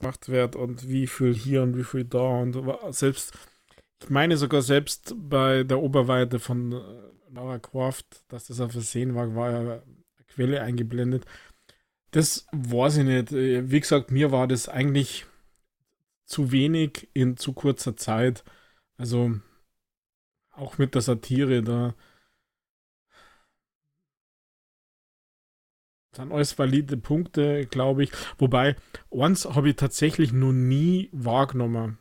gemacht wird und wie viel hier und wie viel da und selbst ich meine sogar selbst bei der Oberweite von äh, Laura Croft, dass das auf Versehen war, war ja eine Quelle eingeblendet. Das weiß ich nicht. Wie gesagt, mir war das eigentlich zu wenig in zu kurzer Zeit. Also auch mit der Satire da. Sind alles valide Punkte, glaube ich. Wobei, eins habe ich tatsächlich noch nie wahrgenommen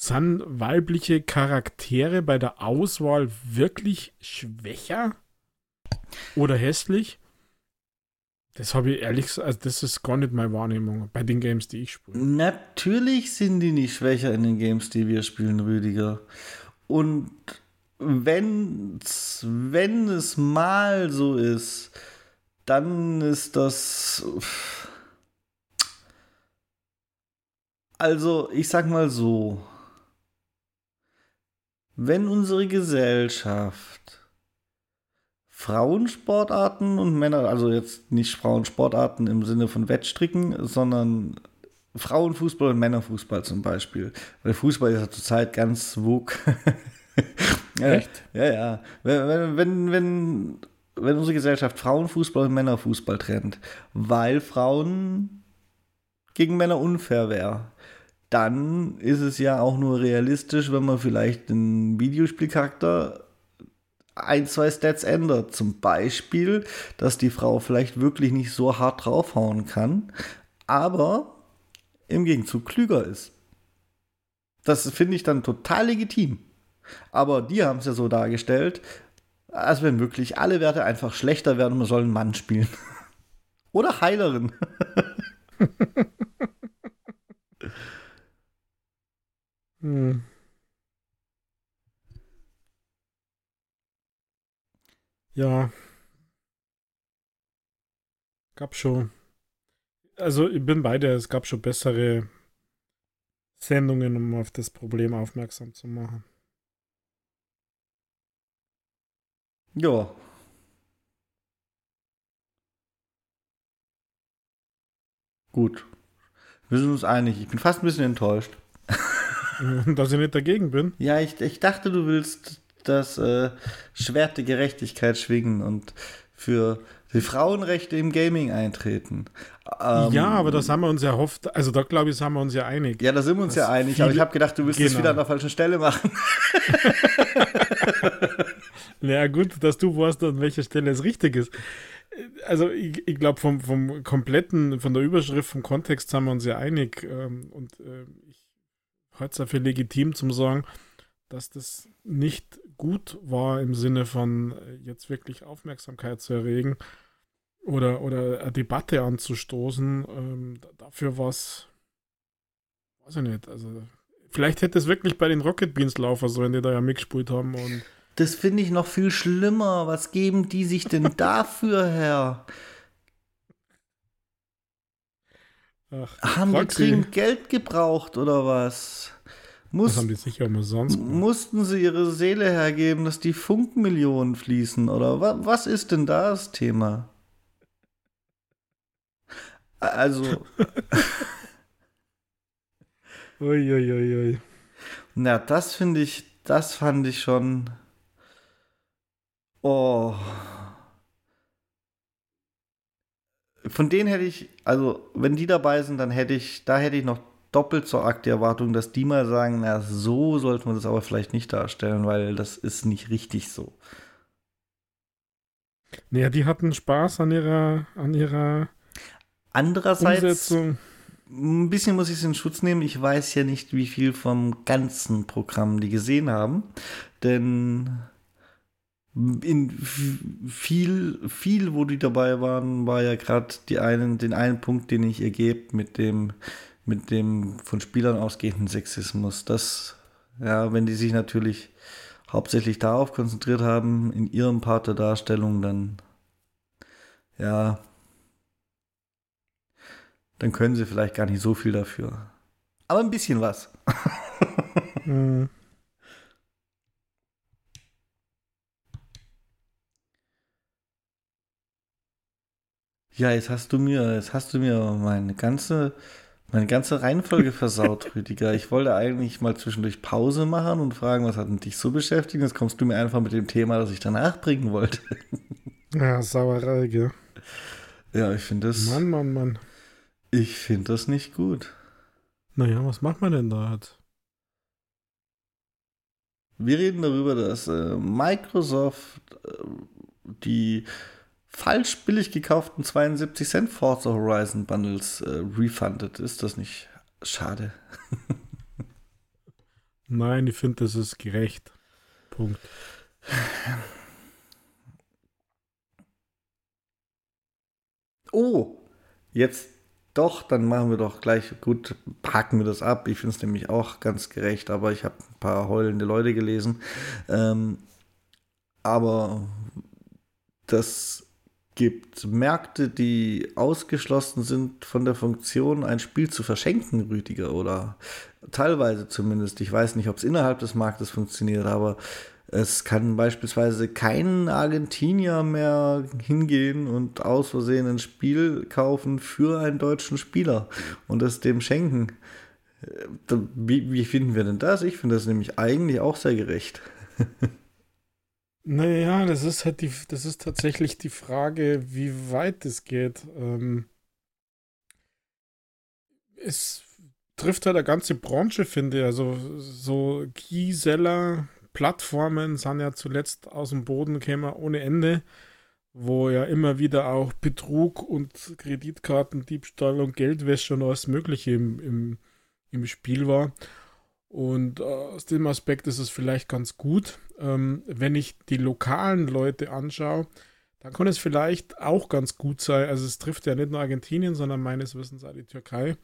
sind weibliche Charaktere bei der Auswahl wirklich schwächer oder hässlich? Das habe ich ehrlich gesagt, also das ist gar nicht meine Wahrnehmung bei den Games, die ich spiele. Natürlich sind die nicht schwächer in den Games, die wir spielen, Rüdiger. Und wenn, wenn es mal so ist, dann ist das. Also, ich sag mal so wenn unsere Gesellschaft Frauensportarten und Männer, also jetzt nicht Frauensportarten im Sinne von Wettstricken, sondern Frauenfußball und Männerfußball zum Beispiel. Weil Fußball ist ja zurzeit ganz wog. Echt? Ja, ja. Wenn, wenn, wenn, wenn unsere Gesellschaft Frauenfußball und Männerfußball trennt, weil Frauen gegen Männer unfair wäre, dann ist es ja auch nur realistisch, wenn man vielleicht den Videospielcharakter ein, zwei Stats ändert. Zum Beispiel, dass die Frau vielleicht wirklich nicht so hart draufhauen kann, aber im Gegenzug klüger ist. Das finde ich dann total legitim. Aber die haben es ja so dargestellt, als wenn wirklich alle Werte einfach schlechter werden, man soll einen Mann spielen. Oder Heilerin. Hm. Ja. Gab schon. Also ich bin bei dir, es gab schon bessere Sendungen, um auf das Problem aufmerksam zu machen. Ja. Gut. Wir sind uns einig. Ich bin fast ein bisschen enttäuscht. Dass ich nicht dagegen bin. Ja, ich, ich dachte, du willst das äh, Schwert der Gerechtigkeit schwingen und für die Frauenrechte im Gaming eintreten. Ähm, ja, aber das haben wir uns ja hofft, also da glaube ich, sind wir uns ja einig. Ja, da sind wir uns ja einig, aber ich habe gedacht, du willst genau. wieder an der falschen Stelle machen. ja, gut, dass du weißt, an welcher Stelle es richtig ist. also ich, ich glaube, vom, vom kompletten, von der Überschrift, vom Kontext sind wir uns ja einig. Ähm, und äh, ich halte es ja für legitim zum sagen, dass das nicht gut war im Sinne von äh, jetzt wirklich Aufmerksamkeit zu erregen oder, oder eine Debatte anzustoßen. Ähm, dafür war es, weiß ich nicht, also vielleicht hätte es wirklich bei den Rocket Beans laufen sollen, die da ja mitgespielt haben und das finde ich noch viel schlimmer. Was geben die sich denn dafür her? Ach, haben die dringend Geld gebraucht oder was? Muss, das haben die sicher umsonst. Mussten sie ihre Seele hergeben, dass die Funkmillionen fließen? Oder wa was ist denn da das Thema? Also. Uiuiui. ui, ui. Na, das finde ich, das fand ich schon. Oh. Von denen hätte ich, also wenn die dabei sind, dann hätte ich, da hätte ich noch doppelt so arg die Erwartung, dass die mal sagen, na, so sollte man das aber vielleicht nicht darstellen, weil das ist nicht richtig so. Naja, die hatten Spaß an ihrer, an ihrer Andererseits, Umsetzung. ein bisschen muss ich es in Schutz nehmen. Ich weiß ja nicht, wie viel vom ganzen Programm die gesehen haben. Denn in viel, viel, wo die dabei waren, war ja gerade die einen, den einen Punkt, den ich ihr gebe mit dem, mit dem von Spielern ausgehenden Sexismus. Das, ja, wenn die sich natürlich hauptsächlich darauf konzentriert haben, in ihrem Part der Darstellung, dann, ja, dann können sie vielleicht gar nicht so viel dafür. Aber ein bisschen was. mhm. Ja, jetzt hast du mir, jetzt hast du mir meine ganze, meine ganze Reihenfolge versaut, Rüdiger. Ich wollte eigentlich mal zwischendurch Pause machen und fragen, was hat denn dich so beschäftigt? Jetzt kommst du mir einfach mit dem Thema, das ich danach bringen wollte. Ja, Sauerei, gell? Ja, ich finde das. Mann, Mann, Mann. Ich finde das nicht gut. Naja, was macht man denn da jetzt? Wir reden darüber, dass äh, Microsoft äh, die falsch billig gekauften 72 Cent Forza Horizon Bundles äh, refundet. Ist das nicht schade? Nein, ich finde, das ist gerecht. Punkt. Oh, jetzt doch, dann machen wir doch gleich, gut, packen wir das ab. Ich finde es nämlich auch ganz gerecht, aber ich habe ein paar heulende Leute gelesen. Ähm, aber das gibt Märkte, die ausgeschlossen sind von der Funktion, ein Spiel zu verschenken, Rüdiger, oder teilweise zumindest. Ich weiß nicht, ob es innerhalb des Marktes funktioniert, aber es kann beispielsweise kein Argentinier mehr hingehen und aus Versehen ein Spiel kaufen für einen deutschen Spieler und es dem schenken. Äh, wie, wie finden wir denn das? Ich finde das nämlich eigentlich auch sehr gerecht. naja, das ist halt die, das ist tatsächlich die Frage, wie weit es geht. Ähm, es trifft halt eine ganze Branche, finde ich. Also so Keyseller Plattformen sind ja zuletzt aus dem Boden gekommen ohne Ende, wo ja immer wieder auch Betrug und Kreditkartendiebstahl und Geldwäsche und alles Mögliche im, im, im Spiel war. Und äh, aus dem Aspekt ist es vielleicht ganz gut. Ähm, wenn ich die lokalen Leute anschaue, dann kann es vielleicht auch ganz gut sein. Also es trifft ja nicht nur Argentinien, sondern meines Wissens auch die Türkei.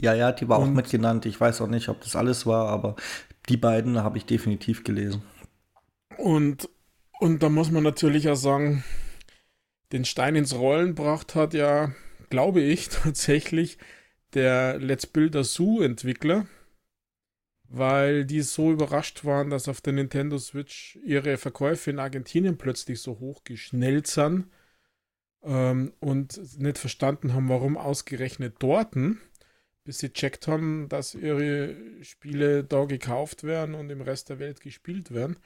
Ja, ja, die war und, auch mitgenannt. Ich weiß auch nicht, ob das alles war, aber die beiden habe ich definitiv gelesen. Und, und da muss man natürlich auch sagen, den Stein ins Rollen gebracht hat ja, glaube ich, tatsächlich der Let's Builder Zoo Entwickler, weil die so überrascht waren, dass auf der Nintendo Switch ihre Verkäufe in Argentinien plötzlich so hoch geschnellt sind ähm, und nicht verstanden haben, warum ausgerechnet dorten bis sie checkt haben, dass ihre Spiele da gekauft werden und im Rest der Welt gespielt werden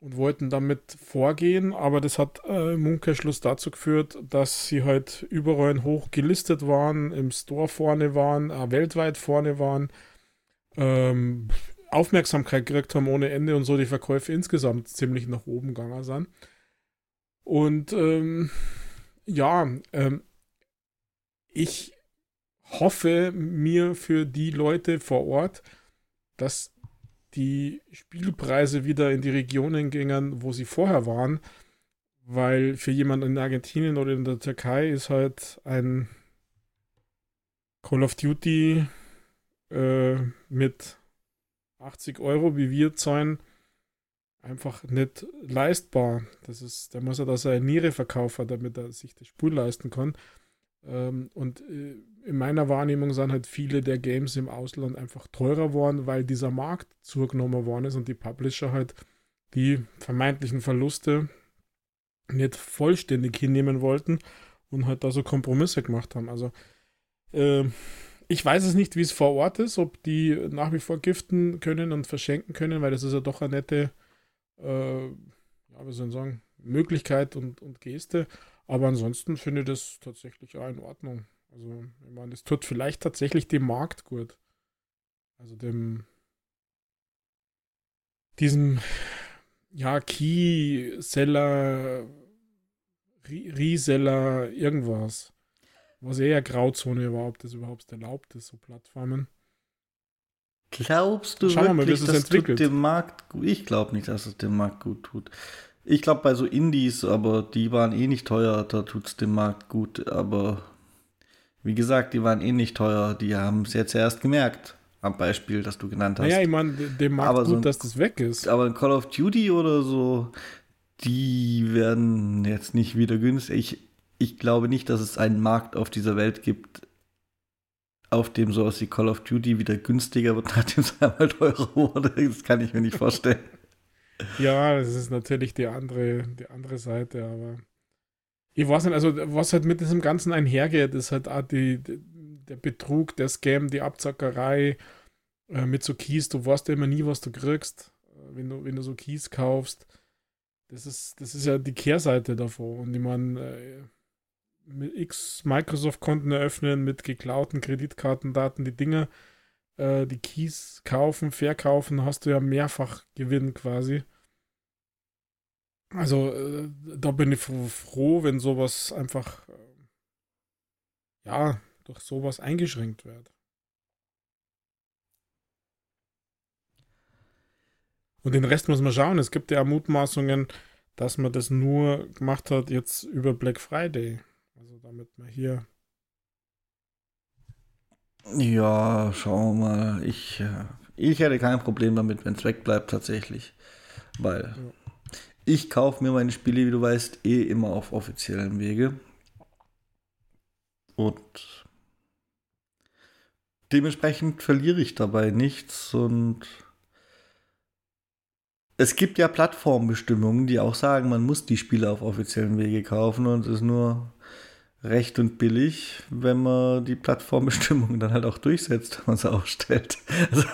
und wollten damit vorgehen, aber das hat äh, im Umkehrschluss dazu geführt, dass sie halt überall hoch gelistet waren, im Store vorne waren, äh, weltweit vorne waren, ähm, Aufmerksamkeit gekriegt haben ohne Ende und so die Verkäufe insgesamt ziemlich nach oben gegangen sind. Und ähm, ja, ähm, ich hoffe mir für die Leute vor Ort, dass die Spielpreise wieder in die Regionen gingen, wo sie vorher waren, weil für jemanden in Argentinien oder in der Türkei ist halt ein Call of Duty äh, mit 80 Euro, wie wir zahlen, einfach nicht leistbar. Das ist, da muss er da seine Niere verkaufen, damit er sich das Spiel leisten kann. Ähm, und äh, in meiner Wahrnehmung sind halt viele der Games im Ausland einfach teurer worden, weil dieser Markt zugenommen worden ist und die Publisher halt die vermeintlichen Verluste nicht vollständig hinnehmen wollten und halt da so Kompromisse gemacht haben. Also äh, ich weiß es nicht, wie es vor Ort ist, ob die nach wie vor giften können und verschenken können, weil das ist ja doch eine nette, äh, ja, wie soll ich sagen, Möglichkeit und, und Geste. Aber ansonsten finde ich das tatsächlich auch in Ordnung. Also, ich meine, das tut vielleicht tatsächlich dem Markt gut. Also dem diesem ja, Key-Seller, Reseller, irgendwas. Was eher Grauzone war, ob das überhaupt erlaubt ist, so Plattformen. Glaubst du Schauen wirklich, mal, das, das tut dem Markt gut? Ich glaube nicht, dass es dem Markt gut tut. Ich glaube bei so Indies, aber die waren eh nicht teuer, da tut es dem Markt gut. Aber wie gesagt, die waren eh nicht teuer, die haben es jetzt erst gemerkt. Am Beispiel, das du genannt hast. Ja, ich meine, dem Markt aber gut, so ein, dass das weg ist. Aber ein Call of Duty oder so, die werden jetzt nicht wieder günstig. Ich, glaube nicht, dass es einen Markt auf dieser Welt gibt, auf dem sowas wie Call of Duty wieder günstiger wird, nachdem es einmal teurer wurde. Das kann ich mir nicht vorstellen. ja, das ist natürlich die andere, die andere Seite, aber ich weiß nicht, also was halt mit diesem Ganzen einhergeht, ist halt auch die, der Betrug, der Scam, die Abzackerei äh, mit so Keys. Du weißt ja immer nie, was du kriegst, äh, wenn, du, wenn du so Keys kaufst. Das ist, das ist ja die Kehrseite davon. Und ich meine, äh, mit X Microsoft-Konten eröffnen, mit geklauten Kreditkartendaten die Dinge, äh, die Keys kaufen, verkaufen, hast du ja mehrfach Gewinn quasi. Also äh, da bin ich froh, wenn sowas einfach äh, ja durch sowas eingeschränkt wird. Und den Rest muss man schauen. Es gibt ja Mutmaßungen, dass man das nur gemacht hat jetzt über Black Friday. Also damit man hier. Ja, schauen wir mal. Ich, äh, ich hätte kein Problem damit, wenn es wegbleibt tatsächlich. Weil ja. ich kaufe mir meine Spiele, wie du weißt, eh immer auf offiziellen Wege. Und dementsprechend verliere ich dabei nichts und es gibt ja Plattformbestimmungen, die auch sagen, man muss die Spiele auf offiziellen Wege kaufen und es ist nur recht und billig, wenn man die Plattformbestimmungen dann halt auch durchsetzt, wenn man sie aufstellt. Also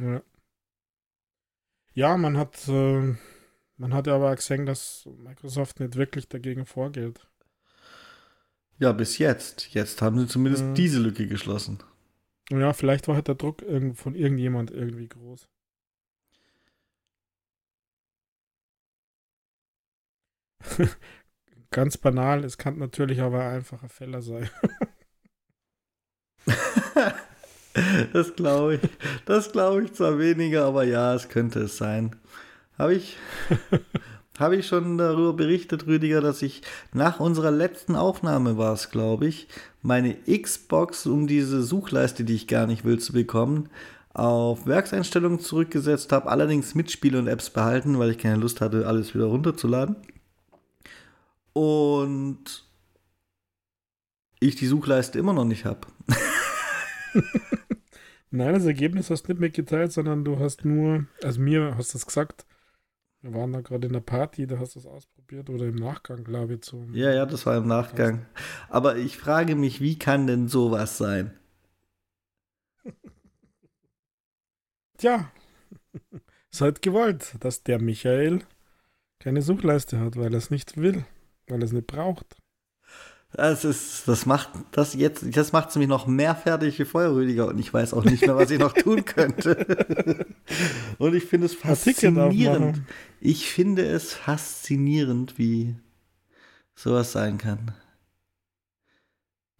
ja. ja, man hat, äh, man hat ja aber gesehen, dass Microsoft nicht wirklich dagegen vorgeht. Ja, bis jetzt. Jetzt haben sie zumindest ja. diese Lücke geschlossen. Ja, vielleicht war halt der Druck von irgendjemand irgendwie groß. Ganz banal, es kann natürlich aber ein Fehler sein. das glaube ich. Das glaube ich zwar weniger, aber ja, es könnte es sein. Habe ich, habe ich schon darüber berichtet, Rüdiger, dass ich nach unserer letzten Aufnahme war es, glaube ich, meine Xbox, um diese Suchleiste, die ich gar nicht will, zu bekommen, auf Werkseinstellungen zurückgesetzt habe, allerdings mit Spiele und Apps behalten, weil ich keine Lust hatte, alles wieder runterzuladen. Und ich die Suchleiste immer noch nicht habe. Nein, das Ergebnis hast du nicht mitgeteilt, sondern du hast nur, also mir hast du es gesagt, wir waren da gerade in der Party, da hast du es ausprobiert oder im Nachgang, glaube ich. Zum ja, ja, das war im Nachgang. Aber ich frage mich, wie kann denn sowas sein? Tja, ist halt gewollt, dass der Michael keine Suchleiste hat, weil er es nicht will, weil er es nicht braucht. Das ist, das macht das jetzt, das macht es mich noch mehr fertig wie Feuerrüdiger und ich weiß auch nicht mehr, was ich noch tun könnte. und ich finde es faszinierend. Ich finde es faszinierend, wie sowas sein kann.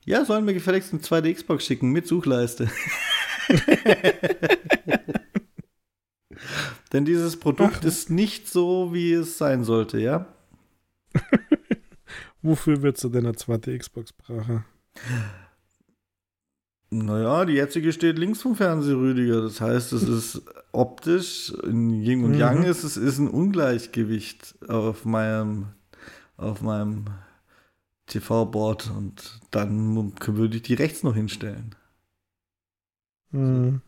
Ja, sollen wir gefälligst eine zweite Xbox schicken mit Suchleiste. Denn dieses Produkt Ach. ist nicht so, wie es sein sollte, ja? Wofür würdest du denn eine zweite Xbox brauchen? Naja, die jetzige steht links vom Fernseher, Rüdiger. Das heißt, es ist optisch, in Yin und Yang mhm. ist es ist ein Ungleichgewicht auf meinem, auf meinem TV-Board und dann würde ich die rechts noch hinstellen. Mhm.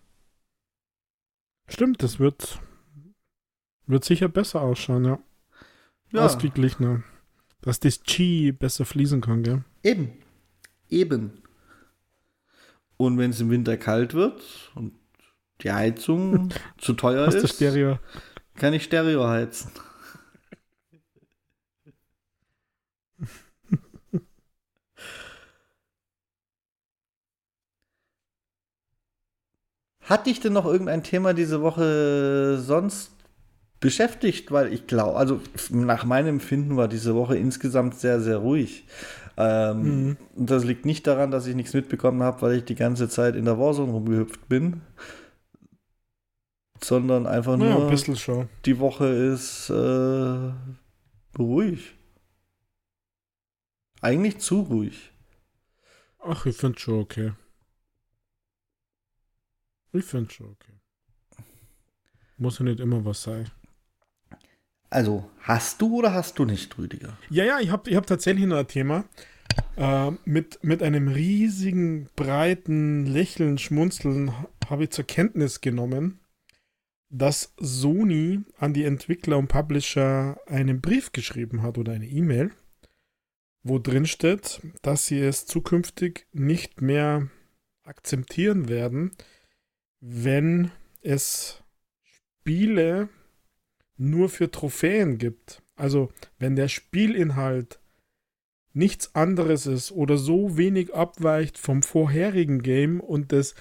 Stimmt, das wird, wird sicher besser ausschauen, ja. ja. Ausgeglichener. Dass das Chi besser fließen kann, gell? Eben. Eben. Und wenn es im Winter kalt wird und die Heizung zu teuer Hast ist, Stereo? kann ich Stereo heizen. Hat dich denn noch irgendein Thema diese Woche sonst beschäftigt? Weil ich glaube, also nach meinem Empfinden war diese Woche insgesamt sehr, sehr ruhig. Ähm, mhm. Das liegt nicht daran, dass ich nichts mitbekommen habe, weil ich die ganze Zeit in der Warzone rumgehüpft bin, sondern einfach nur ja, ein schon. die Woche ist äh, ruhig. Eigentlich zu ruhig. Ach, ich finde schon okay. Ich finde schon okay. Muss ja nicht immer was sein. Also, hast du oder hast du nicht, Rüdiger? Ja, ja, ich habe ich hab tatsächlich noch ein Thema. Äh, mit, mit einem riesigen, breiten Lächeln, Schmunzeln habe ich zur Kenntnis genommen, dass Sony an die Entwickler und Publisher einen Brief geschrieben hat oder eine E-Mail, wo drin steht, dass sie es zukünftig nicht mehr akzeptieren werden, wenn es Spiele nur für Trophäen gibt. Also wenn der Spielinhalt nichts anderes ist oder so wenig abweicht vom vorherigen Game und es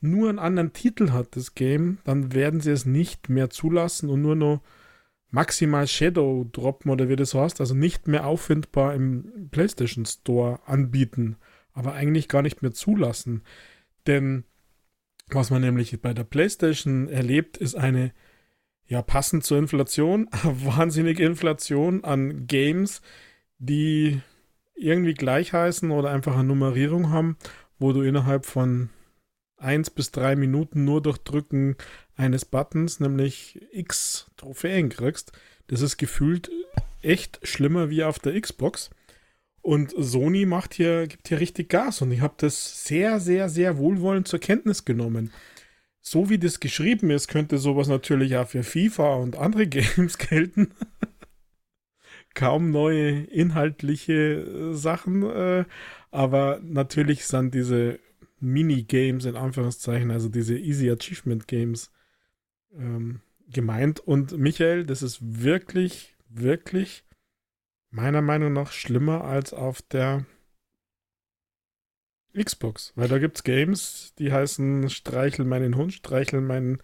nur einen anderen Titel hat, das Game, dann werden sie es nicht mehr zulassen und nur noch maximal Shadow droppen oder wie das heißt, also nicht mehr auffindbar im PlayStation Store anbieten, aber eigentlich gar nicht mehr zulassen. Denn was man nämlich bei der PlayStation erlebt, ist eine ja, passend zur Inflation, wahnsinnige Inflation an Games, die irgendwie gleich heißen oder einfach eine Nummerierung haben, wo du innerhalb von 1 bis 3 Minuten nur durch Drücken eines Buttons, nämlich X Trophäen kriegst. Das ist gefühlt echt schlimmer wie auf der Xbox. Und Sony macht hier, gibt hier richtig Gas und ich habe das sehr, sehr, sehr wohlwollend zur Kenntnis genommen so wie das geschrieben ist, könnte sowas natürlich auch für FIFA und andere Games gelten. Kaum neue inhaltliche äh, Sachen, äh, aber natürlich sind diese Minigames in Anführungszeichen, also diese Easy Achievement Games ähm, gemeint. Und Michael, das ist wirklich, wirklich meiner Meinung nach schlimmer als auf der Xbox, weil da gibt es Games, die heißen Streichel meinen Hund, Streichel meine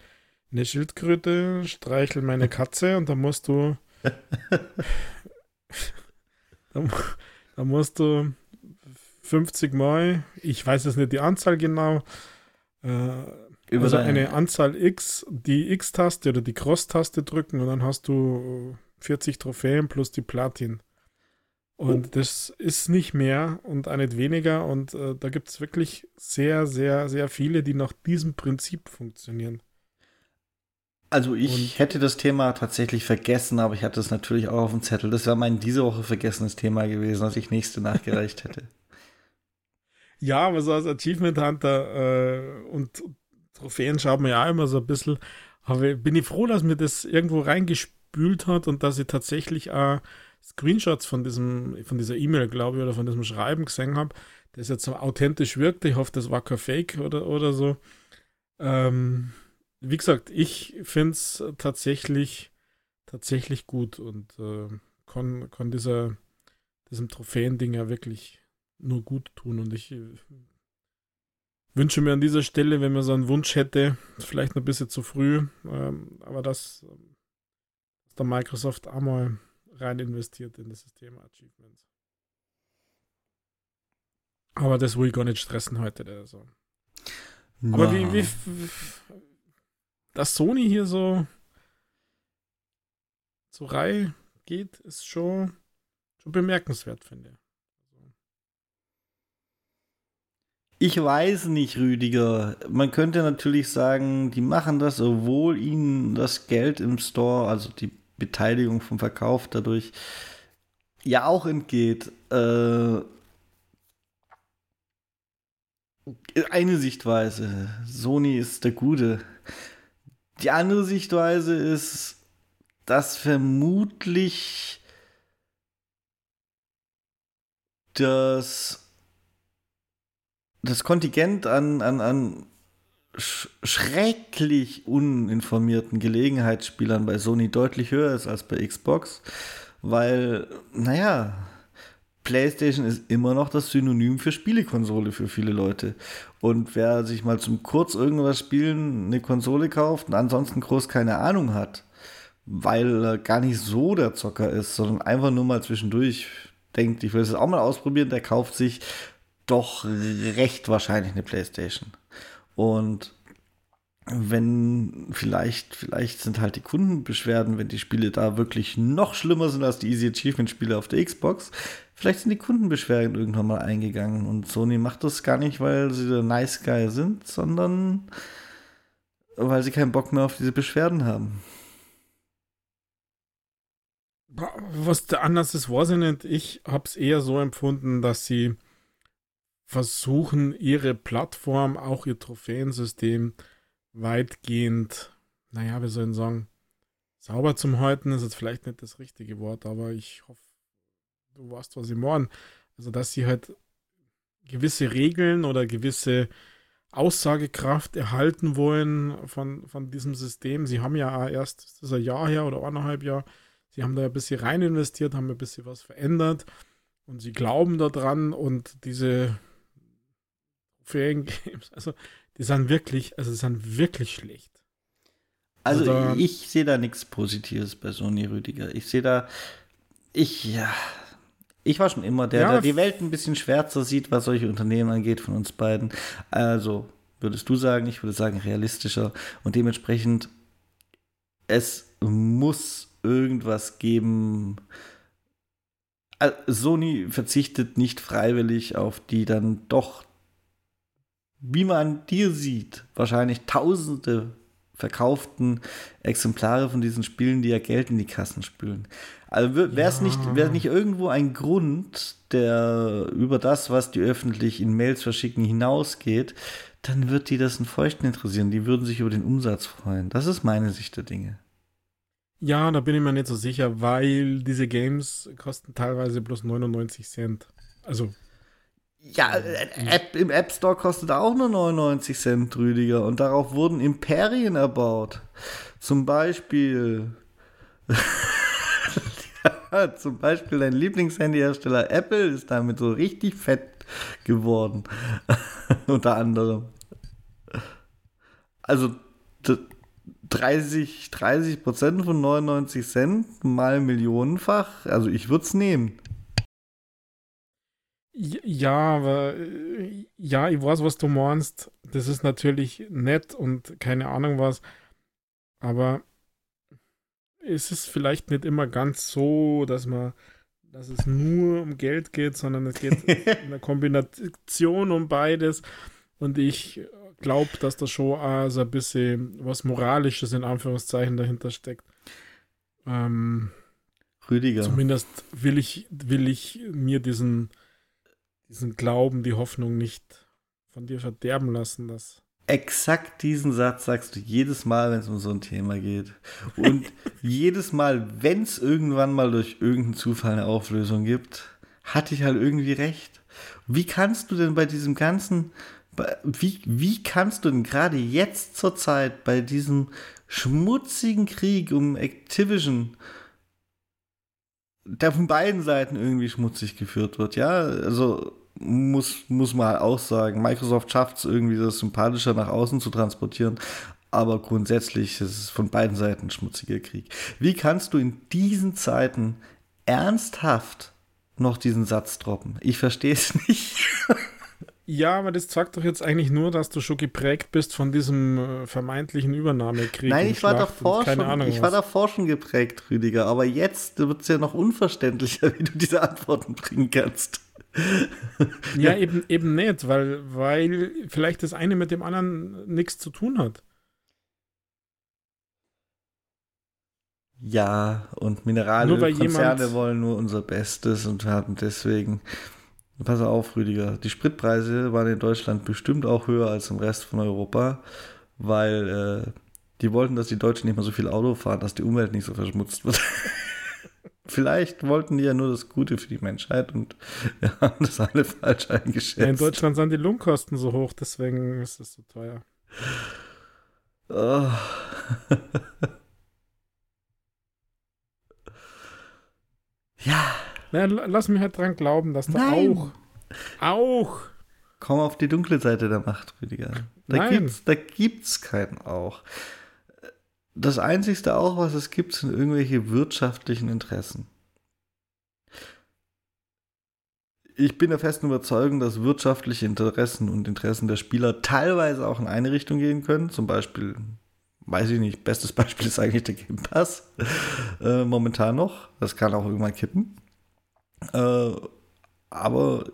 Schildkröte, Streichel meine Katze und da musst du da, da, musst du 50 Mal, ich weiß jetzt nicht die Anzahl genau, äh, Über also eine Anzahl X, die X-Taste oder die Cross-Taste drücken und dann hast du 40 Trophäen plus die Platin. Und das ist nicht mehr und auch nicht weniger. Und äh, da gibt es wirklich sehr, sehr, sehr viele, die nach diesem Prinzip funktionieren. Also ich und, hätte das Thema tatsächlich vergessen, aber ich hatte es natürlich auch auf dem Zettel. Das wäre mein diese Woche vergessenes Thema gewesen, das ich nächste nachgereicht hätte. Ja, aber so als Achievement Hunter äh, und Trophäen schaut man ja auch immer so ein bisschen. Aber bin ich froh, dass mir das irgendwo reingespült hat und dass ich tatsächlich auch Screenshots von diesem, von dieser E-Mail, glaube ich, oder von diesem Schreiben gesehen habe, das jetzt so authentisch wirkte. Ich hoffe, das war kein Fake oder, oder so. Ähm, wie gesagt, ich finde es tatsächlich, tatsächlich gut und äh, kann, kann dieser, diesem Trophäending ja wirklich nur gut tun. Und ich äh, wünsche mir an dieser Stelle, wenn man so einen Wunsch hätte, vielleicht noch ein bisschen zu früh, ähm, aber dass, dass der Microsoft einmal rein investiert in das System Achievements. Aber das will ich gar nicht stressen heute. Also. Aber wie, wie, wie, dass Sony hier so so Reihe geht, ist schon, schon bemerkenswert, finde ich. Ich weiß nicht, Rüdiger. Man könnte natürlich sagen, die machen das, obwohl ihnen das Geld im Store, also die Beteiligung vom Verkauf dadurch, ja auch entgeht. Äh, eine Sichtweise, Sony ist der Gute. Die andere Sichtweise ist, dass vermutlich das das Kontingent an, an, an sch schrecklich uninformierten Gelegenheitsspielern bei Sony deutlich höher ist als bei Xbox, weil, naja, PlayStation ist immer noch das Synonym für Spielekonsole für viele Leute. Und wer sich mal zum Kurz irgendwas spielen eine Konsole kauft und ansonsten groß keine Ahnung hat, weil er gar nicht so der Zocker ist, sondern einfach nur mal zwischendurch denkt, ich will es auch mal ausprobieren, der kauft sich doch recht wahrscheinlich eine Playstation. Und wenn vielleicht, vielleicht sind halt die Kundenbeschwerden, wenn die Spiele da wirklich noch schlimmer sind als die Easy Achievement Spiele auf der Xbox, vielleicht sind die Kundenbeschwerden irgendwann mal eingegangen und Sony macht das gar nicht, weil sie der Nice Guy sind, sondern weil sie keinen Bock mehr auf diese Beschwerden haben. Was der anders ist, weiß ich nicht. Ich habe es eher so empfunden, dass sie versuchen, ihre Plattform, auch ihr Trophäensystem weitgehend, naja, wir sollen sagen, sauber zum Halten ist jetzt vielleicht nicht das richtige Wort, aber ich hoffe, du weißt, was ich meine. Also, dass sie halt gewisse Regeln oder gewisse Aussagekraft erhalten wollen von, von diesem System. Sie haben ja erst, das ein Jahr her oder eineinhalb Jahr, sie haben da ein bisschen rein investiert, haben ein bisschen was verändert und sie glauben daran und diese Feriengames. Also, die sind wirklich, also die sind wirklich schlecht. Also, also ich sehe da nichts Positives bei Sony Rüdiger. Ich sehe da, ich, ja, ich war schon immer der, ja, der die Welt ein bisschen schwärzer sieht, was solche Unternehmen angeht von uns beiden. Also, würdest du sagen, ich würde sagen realistischer und dementsprechend, es muss irgendwas geben, Sony verzichtet nicht freiwillig auf die dann doch wie man dir sieht, wahrscheinlich tausende verkauften Exemplare von diesen Spielen, die ja Geld in die Kassen spülen. Also wäre es ja. nicht, wäre nicht irgendwo ein Grund, der über das, was die öffentlich in Mails verschicken, hinausgeht, dann wird die das in Feuchten interessieren. Die würden sich über den Umsatz freuen. Das ist meine Sicht der Dinge. Ja, da bin ich mir nicht so sicher, weil diese Games kosten teilweise bloß 99 Cent. Also ja, äh, App, im App Store kostet auch nur 99 Cent, Rüdiger. Und darauf wurden Imperien erbaut. Zum Beispiel. ja, zum Beispiel dein Lieblingshandyhersteller Apple ist damit so richtig fett geworden. Unter anderem. Also 30, 30 Prozent von 99 Cent mal millionenfach. Also ich würde es nehmen. Ja, aber ja, ich weiß, was du meinst. Das ist natürlich nett und keine Ahnung was. Aber ist es vielleicht nicht immer ganz so, dass man, dass es nur um Geld geht, sondern es geht in der Kombination um beides. Und ich glaube, dass da schon also ein bisschen was Moralisches in Anführungszeichen dahinter steckt. Ähm, Rüdiger. Zumindest will ich, will ich mir diesen diesen Glauben, die Hoffnung nicht von dir verderben lassen, dass. Exakt diesen Satz sagst du jedes Mal, wenn es um so ein Thema geht. Und jedes Mal, wenn es irgendwann mal durch irgendeinen Zufall eine Auflösung gibt, hatte ich halt irgendwie recht. Wie kannst du denn bei diesem ganzen, wie, wie kannst du denn gerade jetzt zur Zeit bei diesem schmutzigen Krieg um Activision, der von beiden Seiten irgendwie schmutzig geführt wird, ja, also muss, muss man auch sagen. Microsoft schafft es irgendwie, das sympathischer nach außen zu transportieren. Aber grundsätzlich ist es von beiden Seiten ein schmutziger Krieg. Wie kannst du in diesen Zeiten ernsthaft noch diesen Satz droppen? Ich verstehe es nicht. Ja, aber das zeigt doch jetzt eigentlich nur, dass du schon geprägt bist von diesem äh, vermeintlichen Übernahmekrieg. Nein, ich war davor schon, Ahnung, ich war davor schon geprägt, Rüdiger, aber jetzt wird es ja noch unverständlicher, wie du diese Antworten bringen kannst. Ja, eben, eben nicht, weil, weil vielleicht das eine mit dem anderen nichts zu tun hat. Ja, und Mineralölkonzerne wollen nur unser Bestes und haben deswegen Pass auf, Rüdiger. Die Spritpreise waren in Deutschland bestimmt auch höher als im Rest von Europa, weil äh, die wollten, dass die Deutschen nicht mehr so viel Auto fahren, dass die Umwelt nicht so verschmutzt wird. Vielleicht wollten die ja nur das Gute für die Menschheit und wir ja, haben das alle falsch eingeschätzt. Ja, in Deutschland sind die Lohnkosten so hoch, deswegen ist es so teuer. Oh. ja. Na, lass mich halt dran glauben, dass da auch. Auch. Komm auf die dunkle Seite der Macht, Rüdiger. Da Nein. gibt's, da gibt's keinen auch. Das einzigste auch, was es gibt, sind irgendwelche wirtschaftlichen Interessen. Ich bin der festen Überzeugung, dass wirtschaftliche Interessen und Interessen der Spieler teilweise auch in eine Richtung gehen können. Zum Beispiel, weiß ich nicht, bestes Beispiel ist eigentlich der Game Pass. Äh, momentan noch. Das kann auch irgendwann kippen. Äh, aber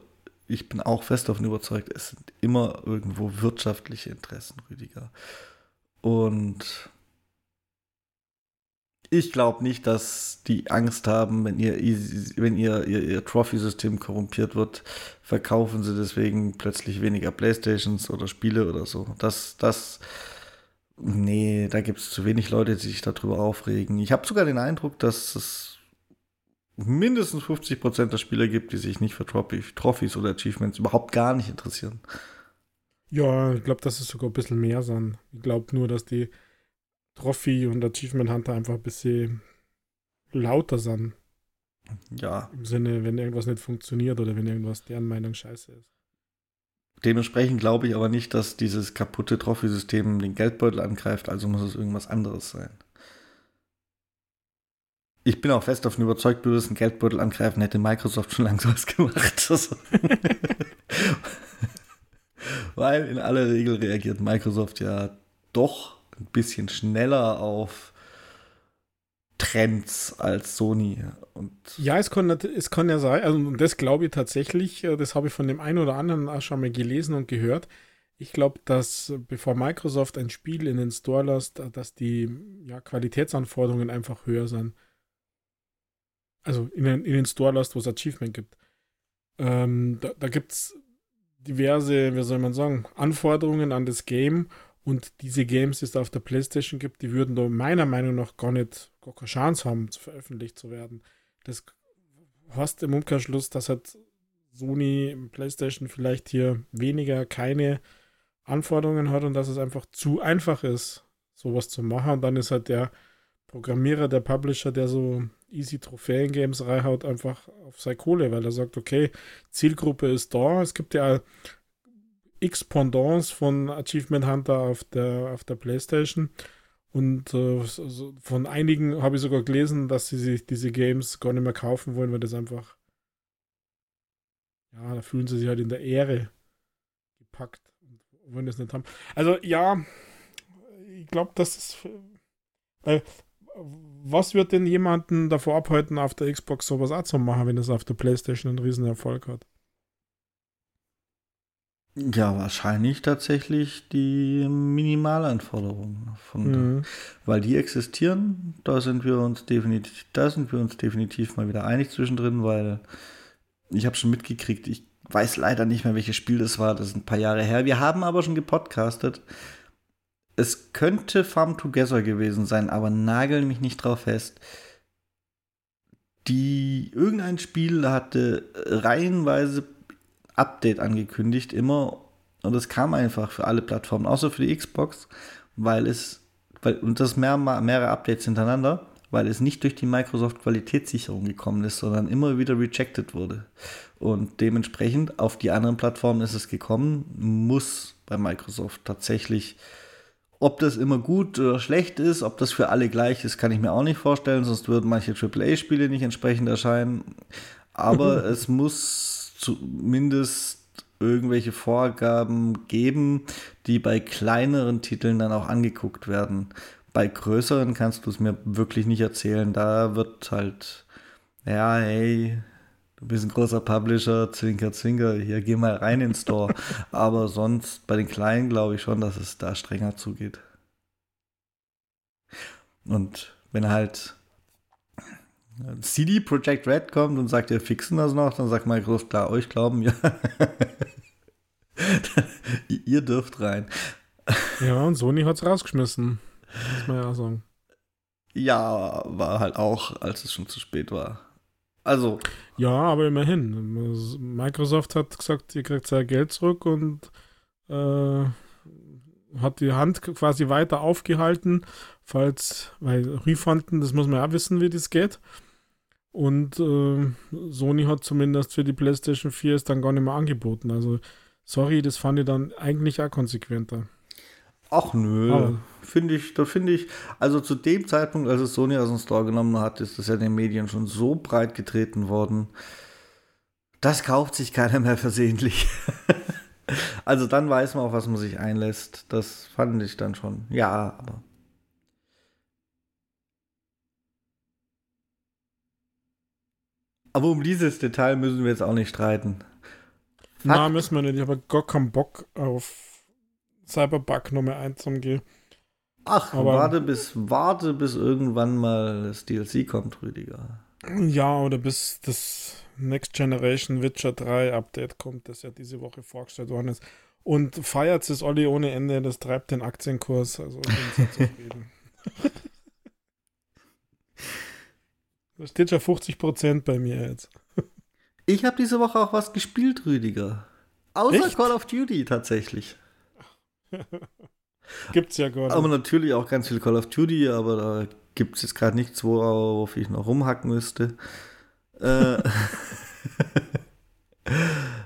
ich bin auch fest davon überzeugt, es sind immer irgendwo wirtschaftliche Interessen, Rüdiger. Und ich glaube nicht, dass die Angst haben, wenn ihr, wenn ihr, ihr, ihr Trophy-System korrumpiert wird, verkaufen sie deswegen plötzlich weniger Playstations oder Spiele oder so. Das, das, nee, da gibt es zu wenig Leute, die sich darüber aufregen. Ich habe sogar den Eindruck, dass es mindestens 50% der Spieler gibt, die sich nicht für Trophys oder Achievements überhaupt gar nicht interessieren. Ja, ich glaube, das ist sogar ein bisschen mehr sind. Ich glaube nur, dass die Trophy und Achievement Hunter einfach ein bisschen lauter sind. Ja. Im Sinne, wenn irgendwas nicht funktioniert oder wenn irgendwas deren Meinung scheiße ist. Dementsprechend glaube ich aber nicht, dass dieses kaputte Trophy-System den Geldbeutel angreift, also muss es irgendwas anderes sein. Ich bin auch fest davon überzeugt, du einen Geldbeutel angreifen, hätte Microsoft schon lange sowas gemacht. Weil in aller Regel reagiert Microsoft ja doch ein bisschen schneller auf Trends als Sony. Und ja, es kann, es kann ja sein, also das glaube ich tatsächlich, äh, das habe ich von dem einen oder anderen auch schon mal gelesen und gehört. Ich glaube, dass bevor Microsoft ein Spiel in den Store lässt, dass die ja, Qualitätsanforderungen einfach höher sind also in den, in den Store lässt, wo es Achievement gibt. Ähm, da da gibt es diverse, wie soll man sagen, Anforderungen an das Game und diese Games, die es auf der Playstation gibt, die würden da meiner Meinung nach gar nicht, gar keine Chance haben, veröffentlicht zu werden. Das hast im Umkehrschluss, dass halt Sony Playstation vielleicht hier weniger keine Anforderungen hat und dass es einfach zu einfach ist, sowas zu machen. Und dann ist halt der Programmierer, der Publisher, der so easy Trophäen-Games reinhaut, einfach auf seine Kohle, weil er sagt, okay, Zielgruppe ist da. Es gibt ja x Pendants von Achievement Hunter auf der, auf der Playstation. Und äh, von einigen habe ich sogar gelesen, dass sie sich diese Games gar nicht mehr kaufen wollen, weil das einfach, ja, da fühlen sie sich halt in der Ehre gepackt und wollen das nicht haben. Also ja, ich glaube, das ist, weil was wird denn jemanden davor abhalten, auf der Xbox sowas auch zu machen, wenn es auf der PlayStation einen riesen Erfolg hat? Ja, wahrscheinlich tatsächlich die Minimalanforderungen von mhm. weil die existieren, da sind wir uns definitiv, da sind wir uns definitiv mal wieder einig zwischendrin, weil ich habe schon mitgekriegt, ich weiß leider nicht mehr, welches Spiel das war, das ist ein paar Jahre her. Wir haben aber schon gepodcastet es könnte Farm Together gewesen sein, aber nagel mich nicht drauf fest. Die irgendein Spiel hatte reihenweise Update angekündigt, immer und es kam einfach für alle Plattformen, außer für die Xbox, weil es weil, und das mehr, mehrere Updates hintereinander, weil es nicht durch die Microsoft Qualitätssicherung gekommen ist, sondern immer wieder rejected wurde. Und dementsprechend auf die anderen Plattformen ist es gekommen, muss bei Microsoft tatsächlich ob das immer gut oder schlecht ist, ob das für alle gleich ist, kann ich mir auch nicht vorstellen, sonst würden manche AAA-Spiele nicht entsprechend erscheinen. Aber es muss zumindest irgendwelche Vorgaben geben, die bei kleineren Titeln dann auch angeguckt werden. Bei größeren kannst du es mir wirklich nicht erzählen. Da wird halt, ja, hey, du bist ein großer Publisher, Zwinker, Zwinker, hier geh mal rein in den Store. Aber sonst bei den Kleinen glaube ich schon, dass es da strenger zugeht. Und wenn halt CD Projekt Red kommt und sagt, wir fixen das noch, dann sagt Microsoft, klar, euch glauben, ja. Ihr dürft rein. Ja, und Sony hat es rausgeschmissen. Muss man ja sagen. Ja, war halt auch, als es schon zu spät war. Also. Ja, aber immerhin. Microsoft hat gesagt, ihr kriegt sein Geld zurück und äh, hat die Hand quasi weiter aufgehalten, falls, weil Refunden, das muss man ja wissen, wie das geht. Und äh, Sony hat zumindest für die PlayStation 4 es dann gar nicht mehr angeboten. Also, sorry, das fand ich dann eigentlich auch konsequenter. Ach nö, finde ich, da finde ich, also zu dem Zeitpunkt, als es Sony aus dem Store genommen hat, ist das ja in den Medien schon so breit getreten worden. Das kauft sich keiner mehr versehentlich. also dann weiß man auch, was man sich einlässt. Das fand ich dann schon. Ja, aber Aber um dieses Detail müssen wir jetzt auch nicht streiten. Fakt. Na, müssen wir nicht. Ich habe gar keinen Bock auf Cyberbug Nummer 1 umgehen. Ach, Aber, warte bis, warte bis irgendwann mal das DLC kommt, Rüdiger. Ja, oder bis das Next Generation Witcher 3 Update kommt, das ja diese Woche vorgestellt worden ist. Und feiert es Olli ohne Ende, das treibt den Aktienkurs. Also bin sehr zufrieden. Da steht schon 50% bei mir jetzt. Ich habe diese Woche auch was gespielt, Rüdiger. Außer Echt? Call of Duty tatsächlich. Gibt's ja gar nicht. Aber natürlich auch ganz viel Call of Duty, aber da gibt es jetzt gerade nichts, worauf ich noch rumhacken müsste. Äh,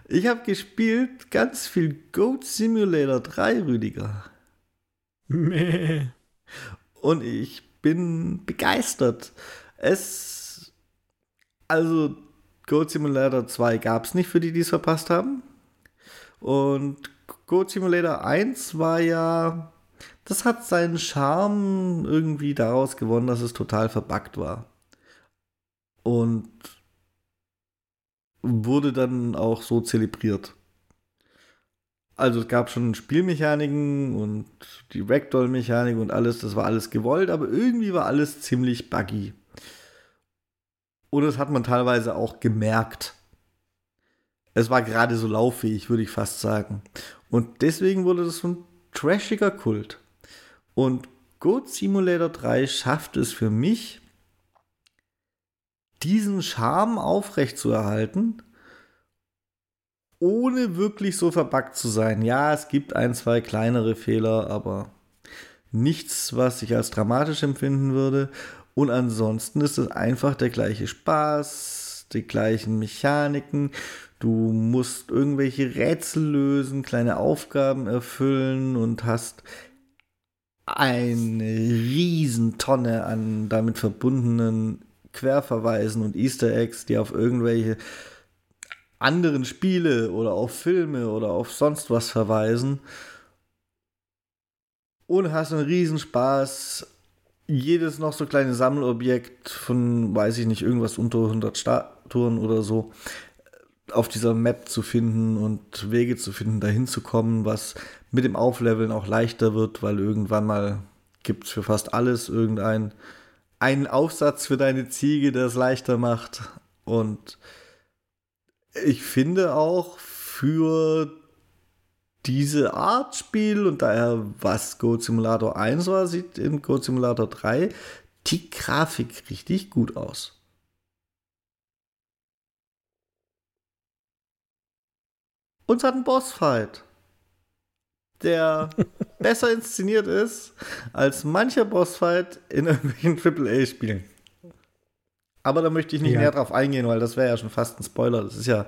ich habe gespielt ganz viel Goat Simulator 3, Rüdiger. Meh. Und ich bin begeistert. Es. Also, Goat Simulator 2 gab es nicht für die, die es verpasst haben. Und Goat Simulator 1 war ja. Das hat seinen Charme irgendwie daraus gewonnen, dass es total verbuggt war. Und wurde dann auch so zelebriert. Also es gab schon Spielmechaniken und die Ragdoll-Mechanik und alles, das war alles gewollt, aber irgendwie war alles ziemlich buggy. Und das hat man teilweise auch gemerkt. Es war gerade so lauffähig, würde ich fast sagen. Und deswegen wurde das so ein trashiger Kult. Und Goat Simulator 3 schafft es für mich, diesen Charme aufrechtzuerhalten, ohne wirklich so verbuggt zu sein. Ja, es gibt ein, zwei kleinere Fehler, aber nichts, was ich als dramatisch empfinden würde. Und ansonsten ist es einfach der gleiche Spaß, die gleichen Mechaniken. Du musst irgendwelche Rätsel lösen, kleine Aufgaben erfüllen und hast eine Riesentonne an damit verbundenen Querverweisen und Easter Eggs, die auf irgendwelche anderen Spiele oder auf Filme oder auf sonst was verweisen. Und hast einen Riesenspaß jedes noch so kleine Sammelobjekt von, weiß ich nicht, irgendwas unter 100 Statuen oder so auf dieser Map zu finden und Wege zu finden, dahin zu kommen, was mit dem Aufleveln auch leichter wird, weil irgendwann mal gibt es für fast alles irgendeinen einen Aufsatz für deine Ziege, der es leichter macht. Und ich finde auch für diese Art Spiel und daher, was Goat Simulator 1 war, sieht in Goat Simulator 3 die Grafik richtig gut aus. Und es hat einen Bossfight, der besser inszeniert ist als mancher Bossfight in irgendwelchen AAA-Spielen. Aber da möchte ich nicht ja. näher drauf eingehen, weil das wäre ja schon fast ein Spoiler. Das ist ja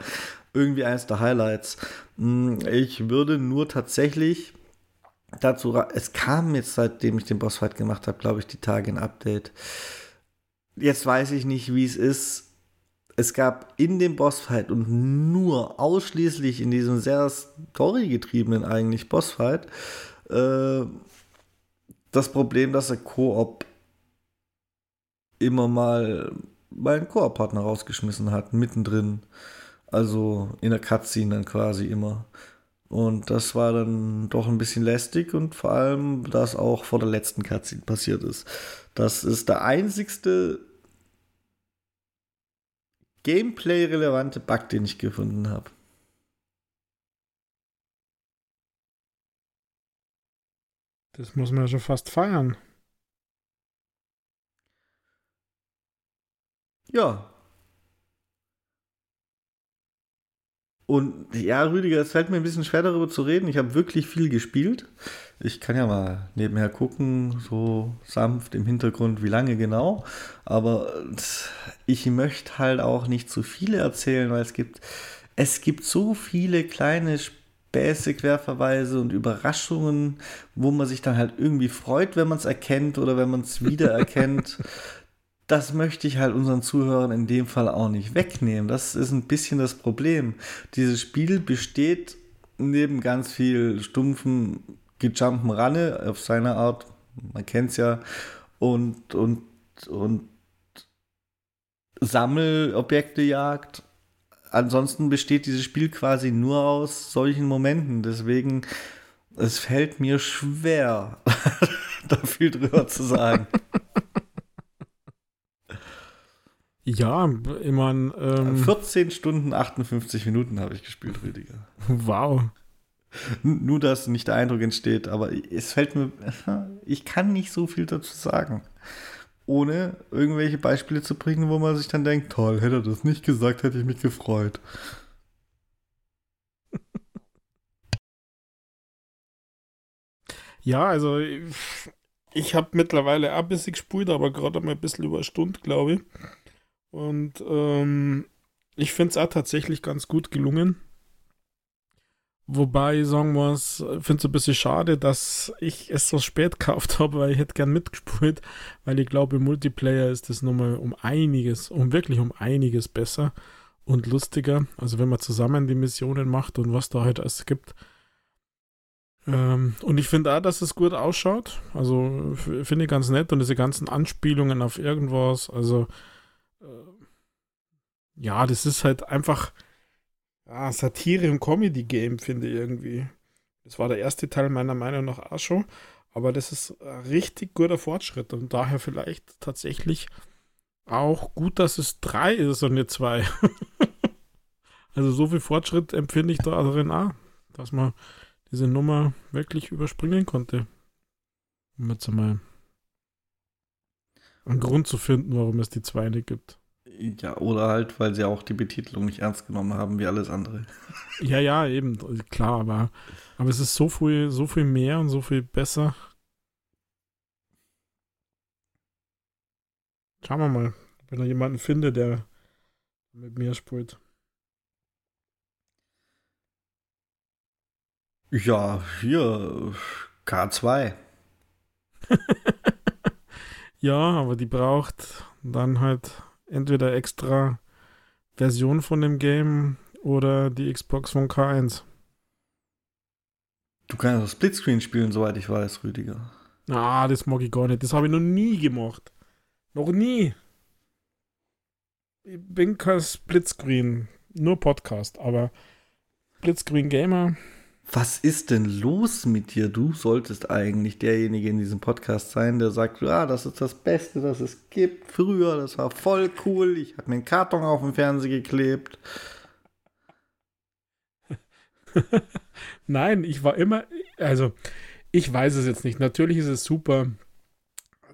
irgendwie eines der Highlights. Hm, ich würde nur tatsächlich dazu, es kam jetzt, seitdem ich den Bossfight gemacht habe, glaube ich, die Tage ein Update. Jetzt weiß ich nicht, wie es ist, es gab in dem Bossfight und nur ausschließlich in diesem sehr storygetriebenen eigentlich Bossfight äh, das Problem, dass er Koop immer mal meinen Koop-Partner rausgeschmissen hat, mittendrin. Also in der Cutscene dann quasi immer. Und das war dann doch ein bisschen lästig und vor allem, das auch vor der letzten Cutscene passiert ist. Das ist der einzigste Gameplay-relevante Bug, den ich gefunden habe. Das muss man ja schon fast feiern. Ja. Und ja, Rüdiger, es fällt mir ein bisschen schwer darüber zu reden. Ich habe wirklich viel gespielt. Ich kann ja mal nebenher gucken, so sanft im Hintergrund, wie lange genau. Aber ich möchte halt auch nicht zu viele erzählen, weil es gibt, es gibt so viele kleine Späße, Querverweise und Überraschungen, wo man sich dann halt irgendwie freut, wenn man es erkennt oder wenn man es wiedererkennt. Das möchte ich halt unseren Zuhörern in dem Fall auch nicht wegnehmen. Das ist ein bisschen das Problem. Dieses Spiel besteht neben ganz viel stumpfen Gejumpen Ranne auf seine Art, man kennt es ja, und, und, und Sammelobjektejagd. Ansonsten besteht dieses Spiel quasi nur aus solchen Momenten. Deswegen, es fällt mir schwer, da viel drüber zu sagen. Ja, meine. Ähm, 14 Stunden 58 Minuten habe ich gespielt, Rüdiger. Wow. Nur, dass nicht der Eindruck entsteht, aber es fällt mir. Ich kann nicht so viel dazu sagen. Ohne irgendwelche Beispiele zu bringen, wo man sich dann denkt: toll, hätte er das nicht gesagt, hätte ich mich gefreut. Ja, also ich, ich habe mittlerweile ein bisschen gespielt, aber gerade mal ein bisschen über eine Stunde, glaube ich. Und ähm, ich finde es auch tatsächlich ganz gut gelungen. Wobei, sagen wir es, finde es ein bisschen schade, dass ich es so spät gekauft habe, weil ich hätte gern mitgespielt, weil ich glaube, im Multiplayer ist das nochmal um einiges, um wirklich um einiges besser und lustiger. Also wenn man zusammen die Missionen macht und was da halt alles gibt. Ähm, und ich finde auch, dass es gut ausschaut. Also finde ich ganz nett und diese ganzen Anspielungen auf irgendwas, also ja, das ist halt einfach ja, Satire und Comedy-Game, finde ich irgendwie. Das war der erste Teil meiner Meinung nach auch schon, aber das ist ein richtig guter Fortschritt und daher vielleicht tatsächlich auch gut, dass es drei ist und nicht zwei. also so viel Fortschritt empfinde ich da drin auch, dass man diese Nummer wirklich überspringen konnte. Um jetzt einmal einen Grund zu finden, warum es die zwei nicht gibt. Ja, oder halt, weil sie auch die Betitelung nicht ernst genommen haben wie alles andere. Ja, ja, eben, klar, aber, aber es ist so viel, so viel mehr und so viel besser. Schauen wir mal, wenn er jemanden findet, der mit mir spielt. Ja, hier, K2. Ja, aber die braucht dann halt entweder extra Version von dem Game oder die Xbox von K1. Du kannst auch Splitscreen spielen, soweit ich weiß, Rüdiger. Ah, das mag ich gar nicht. Das habe ich noch nie gemacht. Noch nie. Ich bin kein Splitscreen, nur Podcast, aber Splitscreen Gamer was ist denn los mit dir? Du solltest eigentlich derjenige in diesem Podcast sein, der sagt, ja, das ist das Beste, das es gibt. Früher, das war voll cool. Ich habe mir einen Karton auf dem Fernseher geklebt. Nein, ich war immer, also ich weiß es jetzt nicht. Natürlich ist es super.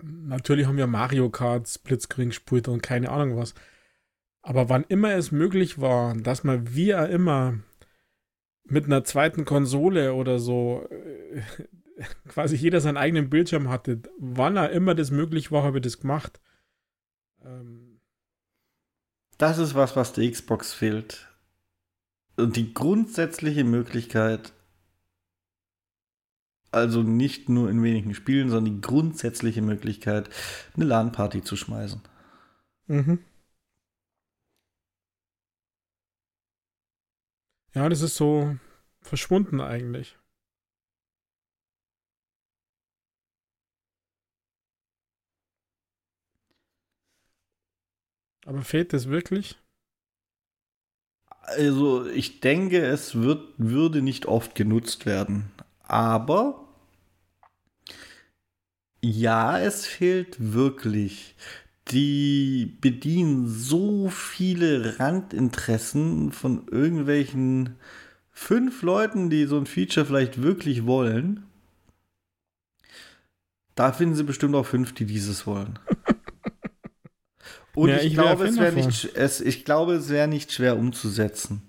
Natürlich haben wir Mario Kart, Splitscreen gespielt und keine Ahnung was. Aber wann immer es möglich war, dass man wie immer mit einer zweiten Konsole oder so äh, quasi jeder seinen eigenen Bildschirm hatte, wann er immer das möglich war, habe ich das gemacht. Ähm. Das ist was, was der Xbox fehlt. Und die grundsätzliche Möglichkeit, also nicht nur in wenigen Spielen, sondern die grundsätzliche Möglichkeit, eine LAN-Party zu schmeißen. Mhm. Ja, das ist so verschwunden eigentlich. Aber fehlt das wirklich? Also ich denke, es wird, würde nicht oft genutzt werden. Aber ja, es fehlt wirklich. Die bedienen so viele Randinteressen von irgendwelchen fünf Leuten, die so ein Feature vielleicht wirklich wollen. Da finden sie bestimmt auch fünf, die dieses wollen. Und ja, ich, ich, glaube, es nicht, es, ich glaube, es wäre nicht schwer umzusetzen.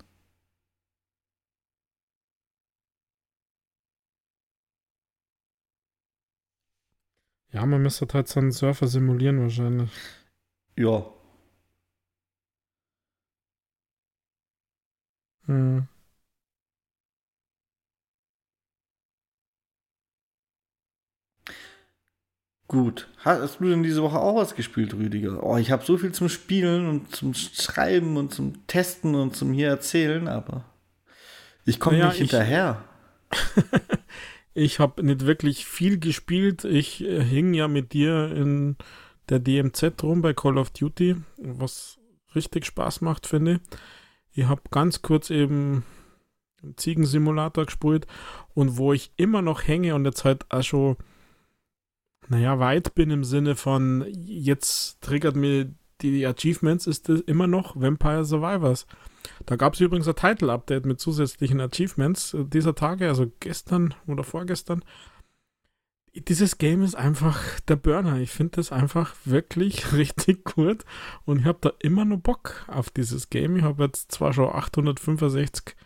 Ja, man müsste halt so einen Surfer simulieren wahrscheinlich. Ja. Hm. Gut. Hast du denn diese Woche auch was gespielt, Rüdiger? Oh, ich habe so viel zum Spielen und zum Schreiben und zum Testen und zum hier erzählen, aber ich komme naja, nicht hinterher. Ich habe nicht wirklich viel gespielt. Ich äh, hing ja mit dir in der DMZ rum bei Call of Duty, was richtig Spaß macht, finde ich. Ich habe ganz kurz eben Ziegensimulator gespielt und wo ich immer noch hänge und jetzt halt auch schon, naja, weit bin im Sinne von, jetzt triggert mir die Achievements, ist das immer noch Vampire Survivors. Da gab es übrigens ein Title-Update mit zusätzlichen Achievements äh, dieser Tage, also gestern oder vorgestern. Dieses Game ist einfach der Burner. Ich finde das einfach wirklich richtig gut und ich habe da immer nur Bock auf dieses Game. Ich habe jetzt zwar schon 865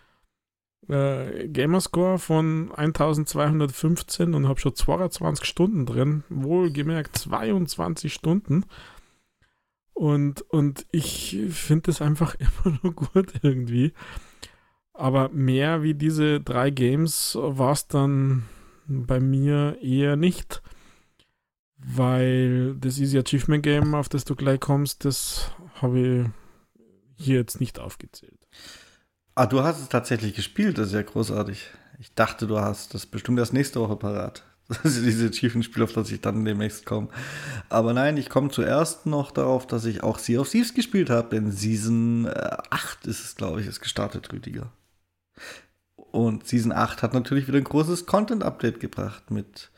äh, Gamerscore von 1215 und habe schon 22 Stunden drin. Wohlgemerkt 22 Stunden. Und, und ich finde es einfach immer nur gut irgendwie. Aber mehr wie diese drei Games war es dann bei mir eher nicht. Weil das Easy Achievement Game, auf das du gleich kommst, das habe ich hier jetzt nicht aufgezählt. Ah, du hast es tatsächlich gespielt, das ist ja großartig. Ich dachte, du hast das bestimmt erst nächste Woche parat. Also diese Chieftain-Spiele, auf das ich dann demnächst komme. Aber nein, ich komme zuerst noch darauf, dass ich auch Sea of Thieves gespielt habe, denn Season 8 äh, ist es, glaube ich, ist gestartet, Rüdiger. Und Season 8 hat natürlich wieder ein großes Content-Update gebracht mit,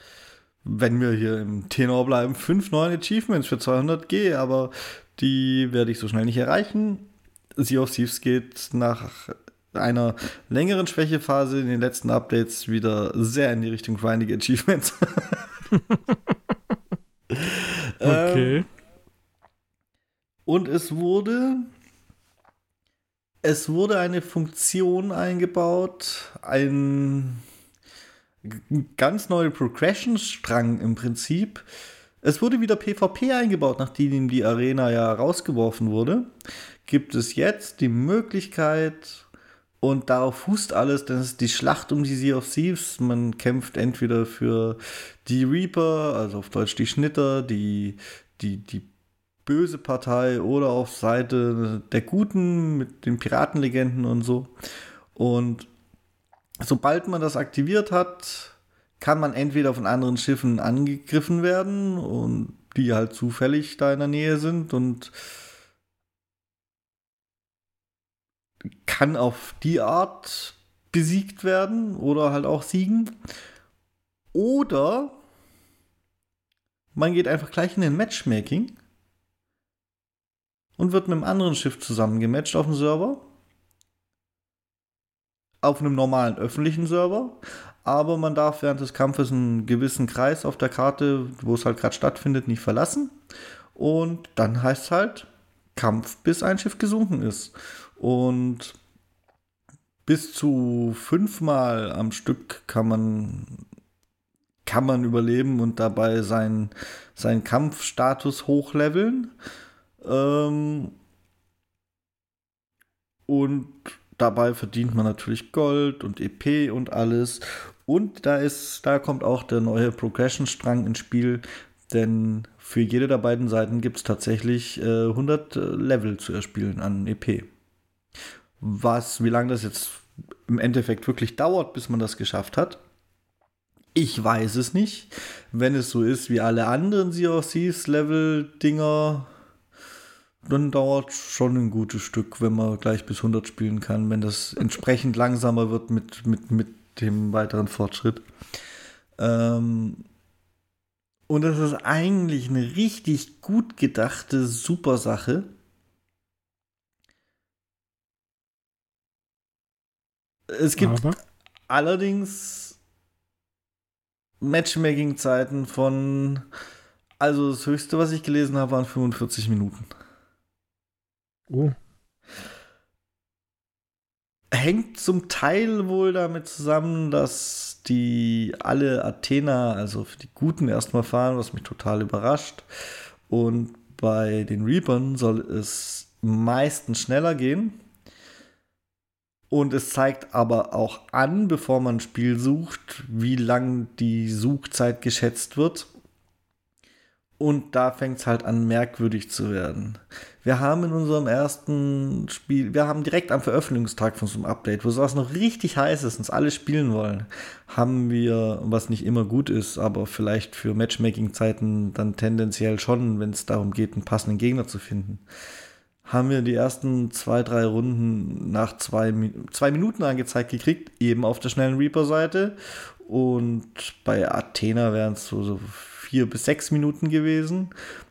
wenn wir hier im Tenor bleiben, fünf neuen Achievements für 200G, aber die werde ich so schnell nicht erreichen. Sea of Thieves geht nach einer längeren Schwächephase in den letzten Updates wieder sehr in die Richtung grindige Achievements. okay. Ähm, und es wurde es wurde eine Funktion eingebaut, ein ganz neuer Progression-Strang im Prinzip. Es wurde wieder PvP eingebaut, nachdem die Arena ja rausgeworfen wurde. Gibt es jetzt die Möglichkeit, und darauf fußt alles, das ist die Schlacht um die Sea of Thieves. Man kämpft entweder für die Reaper, also auf Deutsch die Schnitter, die, die, die böse Partei oder auf Seite der Guten mit den Piratenlegenden und so. Und sobald man das aktiviert hat, kann man entweder von anderen Schiffen angegriffen werden und die halt zufällig da in der Nähe sind und kann auf die Art besiegt werden oder halt auch siegen. Oder man geht einfach gleich in den Matchmaking und wird mit einem anderen Schiff zusammengematcht auf dem Server. Auf einem normalen öffentlichen Server. Aber man darf während des Kampfes einen gewissen Kreis auf der Karte, wo es halt gerade stattfindet, nicht verlassen. Und dann heißt es halt Kampf, bis ein Schiff gesunken ist. Und bis zu fünfmal am Stück kann man, kann man überleben und dabei seinen, seinen Kampfstatus hochleveln. Ähm, und dabei verdient man natürlich Gold und EP und alles. Und da ist, da kommt auch der neue Progression-Strang ins Spiel, denn für jede der beiden Seiten gibt es tatsächlich äh, 100 Level zu erspielen an EP. Was, wie lange das jetzt im Endeffekt wirklich dauert, bis man das geschafft hat. Ich weiß es nicht. Wenn es so ist wie alle anderen Sea of Thieves Level-Dinger, dann dauert schon ein gutes Stück, wenn man gleich bis 100 spielen kann, wenn das entsprechend langsamer wird mit, mit, mit dem weiteren Fortschritt. Ähm, und das ist eigentlich eine richtig gut gedachte, super Sache. Es gibt Aber? allerdings Matchmaking-Zeiten von, also das höchste, was ich gelesen habe, waren 45 Minuten. Oh. Hängt zum Teil wohl damit zusammen, dass die alle Athena, also für die Guten erstmal fahren, was mich total überrascht. Und bei den Reapern soll es meistens schneller gehen. Und es zeigt aber auch an, bevor man ein Spiel sucht, wie lang die Suchzeit geschätzt wird. Und da fängt es halt an, merkwürdig zu werden. Wir haben in unserem ersten Spiel, wir haben direkt am Veröffentlichungstag von so einem Update, wo sowas noch richtig heiß ist und es alle spielen wollen, haben wir, was nicht immer gut ist, aber vielleicht für Matchmaking-Zeiten dann tendenziell schon, wenn es darum geht, einen passenden Gegner zu finden, haben wir die ersten zwei, drei Runden nach zwei, zwei Minuten angezeigt gekriegt, eben auf der schnellen Reaper-Seite. Und bei Athena wären es so, so vier bis sechs Minuten gewesen.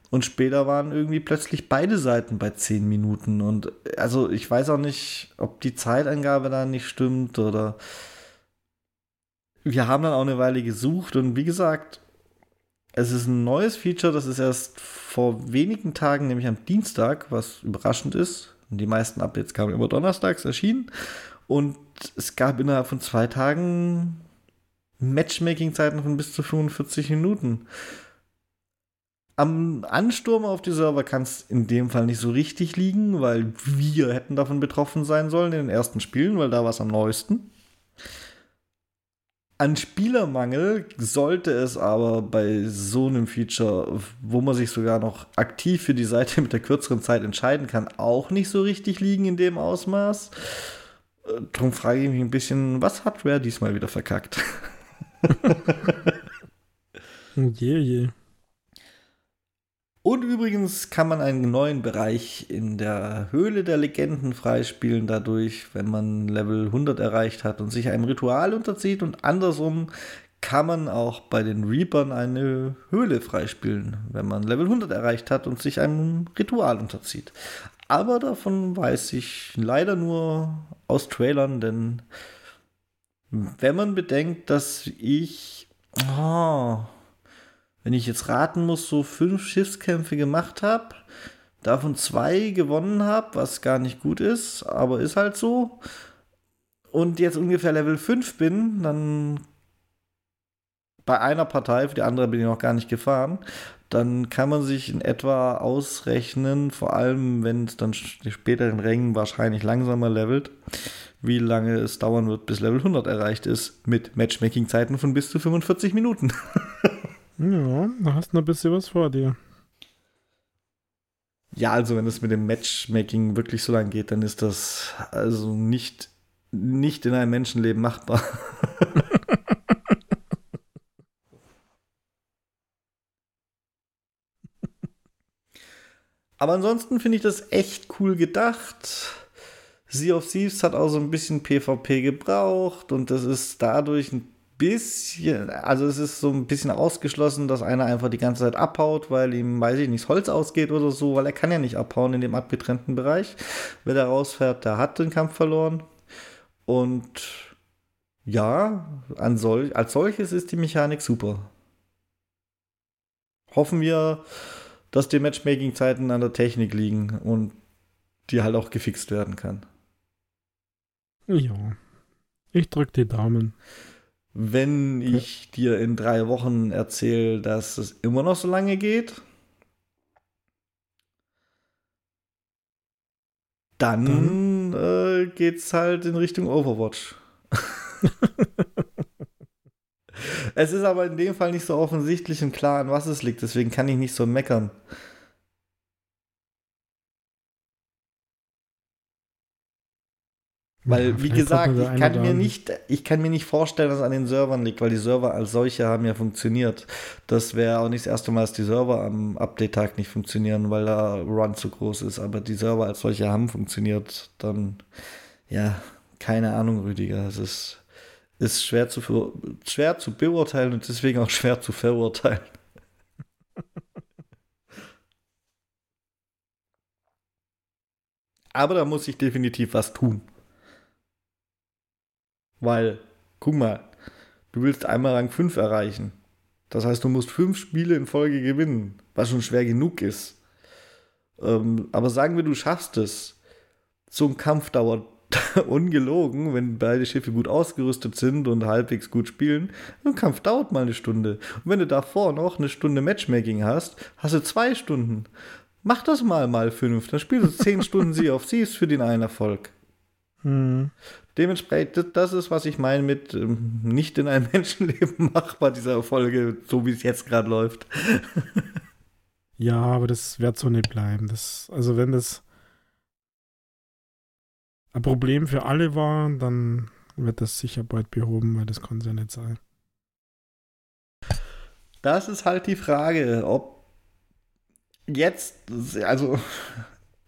Und später waren irgendwie plötzlich beide Seiten bei zehn Minuten. Und also ich weiß auch nicht, ob die Zeitangabe da nicht stimmt oder. Wir haben dann auch eine Weile gesucht und wie gesagt, es ist ein neues Feature, das ist erst vor wenigen Tagen, nämlich am Dienstag, was überraschend ist. Die meisten Updates kamen immer donnerstags erschienen. Und es gab innerhalb von zwei Tagen Matchmaking-Zeiten von bis zu 45 Minuten. Am Ansturm auf die Server kann es in dem Fall nicht so richtig liegen, weil wir hätten davon betroffen sein sollen in den ersten Spielen, weil da war es am neuesten. An Spielermangel sollte es aber bei so einem Feature, wo man sich sogar noch aktiv für die Seite mit der kürzeren Zeit entscheiden kann, auch nicht so richtig liegen in dem Ausmaß. Darum frage ich mich ein bisschen, was hat Rare diesmal wieder verkackt? je, je. Und übrigens kann man einen neuen Bereich in der Höhle der Legenden freispielen, dadurch, wenn man Level 100 erreicht hat und sich einem Ritual unterzieht. Und andersrum kann man auch bei den Reapern eine Höhle freispielen, wenn man Level 100 erreicht hat und sich einem Ritual unterzieht. Aber davon weiß ich leider nur aus Trailern, denn wenn man bedenkt, dass ich, oh, wenn ich jetzt raten muss, so fünf Schiffskämpfe gemacht habe, davon zwei gewonnen habe, was gar nicht gut ist, aber ist halt so. Und jetzt ungefähr Level 5 bin, dann bei einer Partei, für die andere bin ich noch gar nicht gefahren, dann kann man sich in etwa ausrechnen, vor allem wenn es dann die späteren Rängen wahrscheinlich langsamer levelt, wie lange es dauern wird, bis Level 100 erreicht ist, mit Matchmaking-Zeiten von bis zu 45 Minuten. ja, da hast du noch ein bisschen was vor dir. Ja, also wenn es mit dem Matchmaking wirklich so lang geht, dann ist das also nicht, nicht in einem Menschenleben machbar. Aber ansonsten finde ich das echt cool gedacht. Sea of Thieves hat auch so ein bisschen PvP gebraucht und das ist dadurch ein bisschen, also es ist so ein bisschen ausgeschlossen, dass einer einfach die ganze Zeit abhaut, weil ihm, weiß ich nicht, das Holz ausgeht oder so, weil er kann ja nicht abhauen in dem abgetrennten Bereich. Wer da rausfährt, der hat den Kampf verloren. Und ja, sol als solches ist die Mechanik super. Hoffen wir, dass die Matchmaking-Zeiten an der Technik liegen und die halt auch gefixt werden kann. Ja, ich drücke die Daumen. Wenn ich dir in drei Wochen erzähle, dass es immer noch so lange geht, dann, dann. Äh, geht's halt in Richtung Overwatch. es ist aber in dem Fall nicht so offensichtlich und klar, an was es liegt, deswegen kann ich nicht so meckern. Weil, Ja, wie gesagt, der ich kann, mir nicht, ich kann mir nicht vorstellen, dass es an den Servern liegt, weil die Server als solche haben ja funktioniert. Das wäre auch nicht das erste Mal, dass die Server am Update-Tag nicht funktionieren, weil da Run zu groß ist. Aber die Server als solche haben funktioniert. Dann, ja, keine Ahnung, Rüdiger. Es ist, ist schwer, zu, schwer zu beurteilen und deswegen auch schwer zu verurteilen. Aber da muss ich definitiv was tun. Weil, guck mal, du willst einmal Rang 5 erreichen. Das heißt, du musst fünf Spiele in Folge gewinnen, was schon schwer genug ist. Ähm, aber sagen wir, du schaffst es. So ein Kampf dauert ungelogen, wenn beide Schiffe gut ausgerüstet sind und halbwegs gut spielen. Ein Kampf dauert mal eine Stunde. Und wenn du davor noch eine Stunde Matchmaking hast, hast du zwei Stunden. Mach das mal mal fünf. Dann spielst du zehn Stunden Sie auf Sie ist für den einen Erfolg. Hm. Dementsprechend, das- das ist, was ich meine mit ähm, nicht in einem Menschenleben machbar, dieser Folge, so wie es jetzt gerade läuft. Ja, aber das wird so nicht bleiben. Das, also wenn das ein Problem für alle war, dann wird das sicher bald behoben, weil das kann es ja nicht sein. Das ist halt die Frage, ob jetzt, also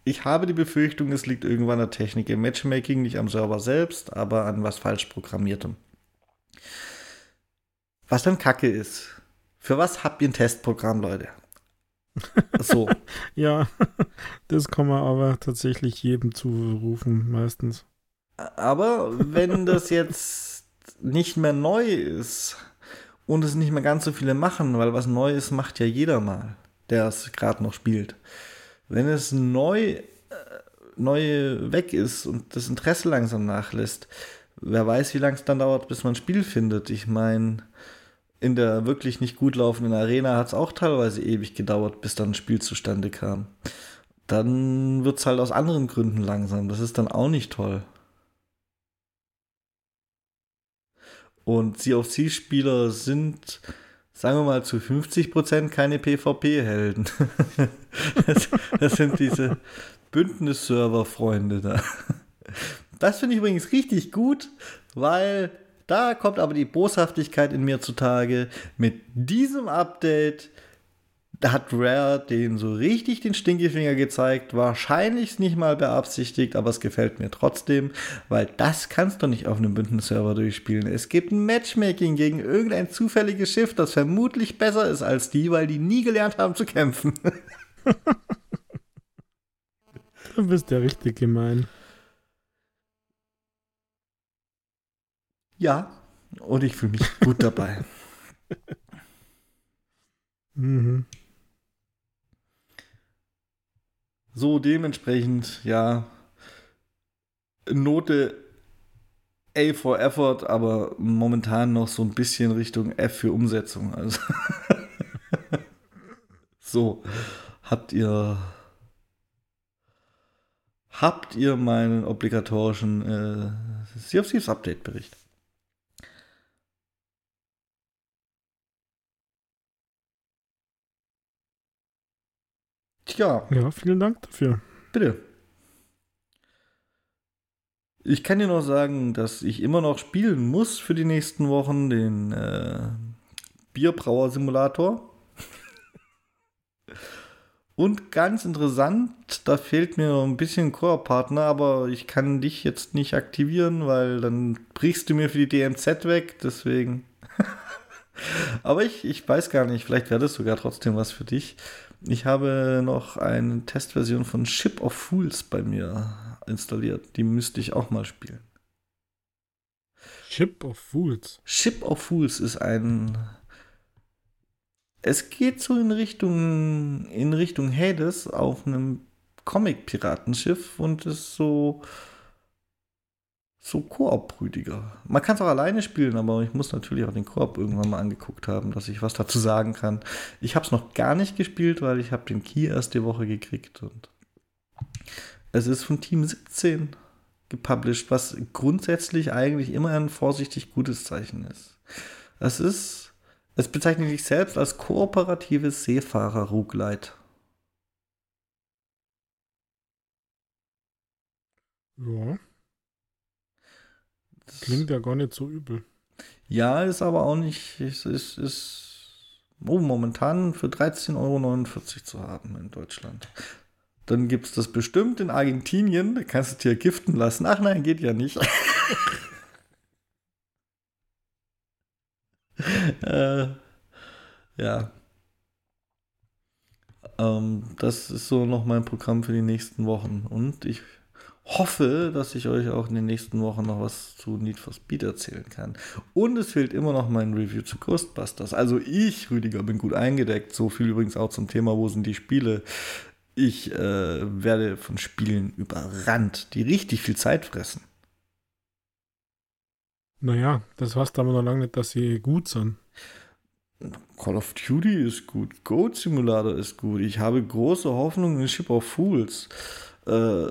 ich habe die Befürchtung, es liegt irgendwann an der Technik im Matchmaking, nicht am Server selbst, aber an was falsch programmiertem. Was dann Kacke ist. Für was habt ihr ein Testprogramm, Leute? So. Ja, das kann man aber tatsächlich jedem zurufen, meistens. Aber wenn das jetzt nicht mehr neu ist und es nicht mehr ganz so viele machen, weil was neu ist, macht ja jeder mal, der es gerade noch spielt. Wenn es neu, äh, neu weg ist und das Interesse langsam nachlässt, wer weiß, wie lange es dann dauert, bis man ein Spiel findet. Ich meine, in der wirklich nicht gut laufenden Arena hat es auch teilweise ewig gedauert, bis dann ein Spiel zustande kam. Dann wird es halt aus anderen Gründen langsam. Das ist dann auch nicht toll. Und COC-Spieler sind, sagen wir mal, zu 50% keine PvP-Helden. das, das sind diese Bündnis-Server-Freunde da. Das finde ich übrigens richtig gut, weil da kommt aber die Boshaftigkeit in mir zutage. Mit diesem Update da hat Rare den so richtig den Stinkefinger gezeigt. Wahrscheinlich nicht mal beabsichtigt, aber es gefällt mir trotzdem, weil das kannst du nicht auf einem Bündnisserver durchspielen. Es gibt ein Matchmaking gegen irgendein zufälliges Schiff, das vermutlich besser ist als die, weil die nie gelernt haben zu kämpfen. Du bist ja richtig gemein. ja, und ich fühle mich gut dabei. Mhm. So, dementsprechend, ja, Note A for Effort, aber momentan noch so ein bisschen Richtung F für Umsetzung. Also so, habt ihr habt ihr meinen obligatorischen äh, Sea of Thieves Update Bericht? Tja, Ja, vielen Dank dafür. Bitte. Ich kann dir noch sagen, dass ich immer noch spielen muss für die nächsten Wochen den äh, Bierbrauer-Simulator. Und ganz interessant, da fehlt mir noch ein bisschen Core-Partner, aber ich kann dich jetzt nicht aktivieren, weil dann brichst du mir für die DMZ weg, deswegen. aber ich, ich weiß gar nicht, vielleicht wäre das sogar trotzdem was für dich. Ich habe noch eine Testversion von Ship of Fools bei mir installiert. Die müsste ich auch mal spielen. Ship of Fools. Ship of Fools ist ein. Es geht so in Richtung in Richtung Hades auf einem Comic-Piratenschiff und ist so so Koop-brüdiger. Man kann es auch alleine spielen, aber ich muss natürlich auch den Koop irgendwann mal angeguckt haben, dass ich was dazu sagen kann. Ich habe es noch gar nicht gespielt, weil ich habe den Key erst die Woche gekriegt und es ist von Team 17 gepublished, was grundsätzlich eigentlich immer ein vorsichtig gutes Zeichen ist. Es ist, es bezeichnet sich selbst als kooperatives Seefahrer-Roguelite. Ja. Klingt ja gar nicht so übel. Ja, ist aber auch nicht, ist, ist, ist oh, momentan für 13,49 Euro zu haben in Deutschland. Dann gibt es das bestimmt in Argentinien, da kannst du dir giften lassen. Ach nein, geht ja nicht. äh, ja. Ähm, das ist so noch mein Programm für die nächsten Wochen. Und ich hoffe, dass ich euch auch in den nächsten Wochen noch was zu Need for Speed erzählen kann. Und es fehlt immer noch mein Review zu Ghostbusters. Also ich, Rüdiger, bin gut eingedeckt. So viel übrigens auch zum Thema, wo sind die Spiele. Ich äh, werde von Spielen überrannt, die richtig viel Zeit fressen. Naja, das heißt aber noch lange nicht, dass sie gut sind. Call of Duty ist gut, Goat Simulator ist gut. Ich habe große Hoffnung in Ship of Fools. Äh,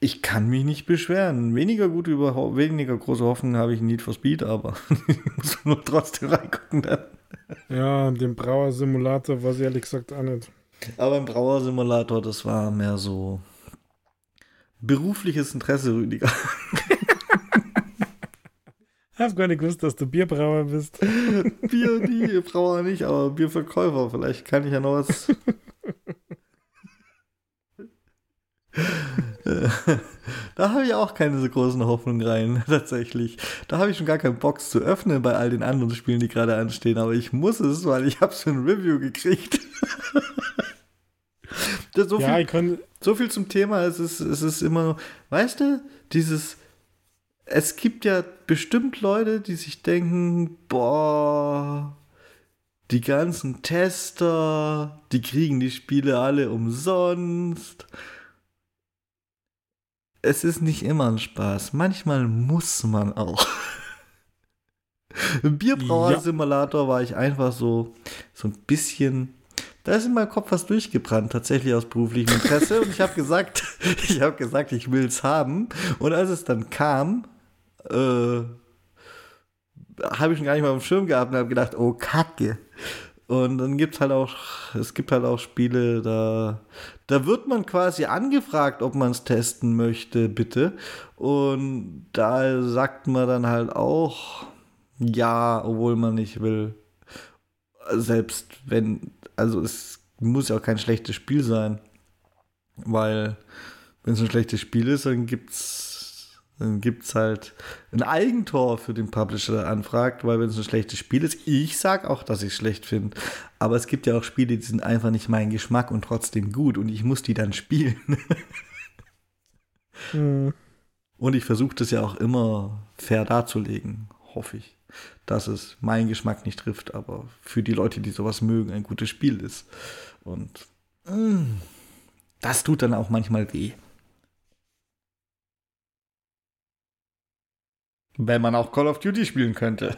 ich kann mich nicht beschweren. Weniger gute, überhaupt, weniger große Hoffnung habe ich in Need for Speed, aber ich muss nur trotzdem reingucken dann. Ja, den Brauer Simulator war sie ehrlich gesagt auch nicht. Aber im Brauer Simulator, das war mehr so berufliches Interesse, Rüdiger. Ich habe gar nicht gewusst, dass du Bierbrauer bist. Bier Brauer nicht, aber Bierverkäufer. Vielleicht kann ich ja noch was. da habe ich auch keine so großen Hoffnungen rein, tatsächlich. Da habe ich schon gar keinen Box zu öffnen bei all den anderen Spielen, die gerade anstehen, aber ich muss es, weil ich habe schon ein Review gekriegt. so, ja, viel, so viel zum Thema, es ist, es ist immer, weißt du, dieses es gibt ja bestimmt Leute, die sich denken, boah, die ganzen Tester, die kriegen die Spiele alle umsonst. Es ist nicht immer ein Spaß. Manchmal muss man auch. Im Bierbrauer-Simulator ja. war ich einfach so, so ein bisschen. Da ist in meinem Kopf was durchgebrannt, tatsächlich aus beruflichem Interesse. Und ich habe gesagt, ich habe gesagt, ich will es haben. Und als es dann kam, äh, habe ich schon gar nicht mal auf dem Schirm gehabt und habe gedacht, oh Kacke. Und dann gibt es halt auch, es gibt halt auch Spiele, da, da wird man quasi angefragt, ob man es testen möchte, bitte. Und da sagt man dann halt auch ja, obwohl man nicht will. Selbst wenn, also es muss ja auch kein schlechtes Spiel sein. Weil, wenn es ein schlechtes Spiel ist, dann gibt es dann gibt es halt ein Eigentor für den Publisher, der anfragt, weil wenn es ein schlechtes Spiel ist, ich sage auch, dass ich es schlecht finde. Aber es gibt ja auch Spiele, die sind einfach nicht mein Geschmack und trotzdem gut und ich muss die dann spielen. mhm. Und ich versuche das ja auch immer fair darzulegen, hoffe ich, dass es meinen Geschmack nicht trifft, aber für die Leute, die sowas mögen, ein gutes Spiel ist. Und mh, mm, das tut dann auch manchmal weh. Wenn man auch Call of Duty spielen könnte.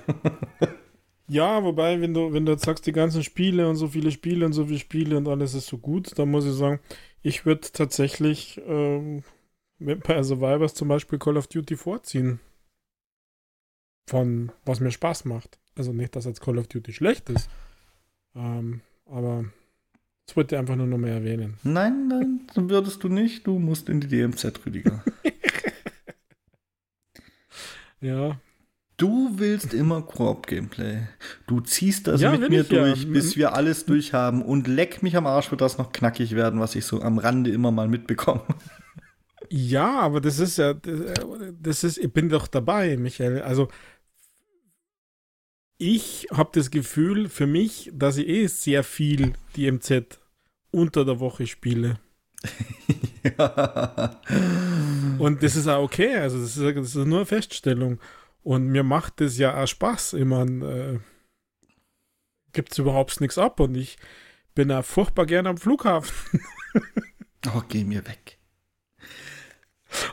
ja, wobei, wenn du, wenn du jetzt sagst, die ganzen Spiele und so viele Spiele und so viele Spiele und alles ist so gut, dann muss ich sagen, ich würde tatsächlich ähm, bei Survivors zum Beispiel Call of Duty vorziehen. Von was mir Spaß macht. Also nicht, dass jetzt Call of Duty schlecht ist. Ähm, aber das wollte ich einfach nur noch mehr erwähnen. Nein, nein, würdest du nicht. Du musst in die DMZ, Rüdiger. Ja. Du willst immer Koop-Gameplay. Du ziehst das ja, mit mir durch, ja. bis wir alles durch haben. Und leck mich am Arsch, wird das noch knackig werden, was ich so am Rande immer mal mitbekomme. Ja, aber das ist ja, das ist, ich bin doch dabei, Michael. Also, ich habe das Gefühl für mich, dass ich eh sehr viel DMZ unter der Woche spiele. Ja. Und das ist auch okay, also das ist, das ist nur eine Feststellung. Und mir macht das ja auch Spaß. Ich meine, äh, gibt es überhaupt nichts ab und ich bin ja furchtbar gerne am Flughafen. oh, geh mir weg.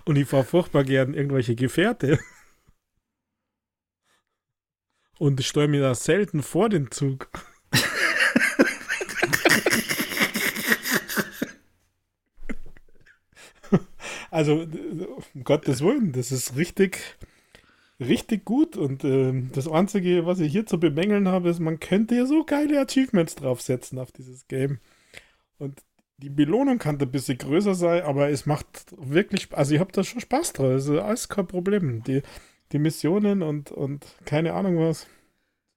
Und ich fahre furchtbar gern irgendwelche Gefährte. Und ich steuere mir da selten vor den Zug. Also, um Gottes Willen, das ist richtig, richtig gut. Und äh, das Einzige, was ich hier zu bemängeln habe, ist, man könnte ja so geile Achievements draufsetzen auf dieses Game. Und die Belohnung kann ein bisschen größer sein, aber es macht wirklich, also ich habe da schon Spaß dran. Also alles kein Problem. Die, die Missionen und, und keine Ahnung was.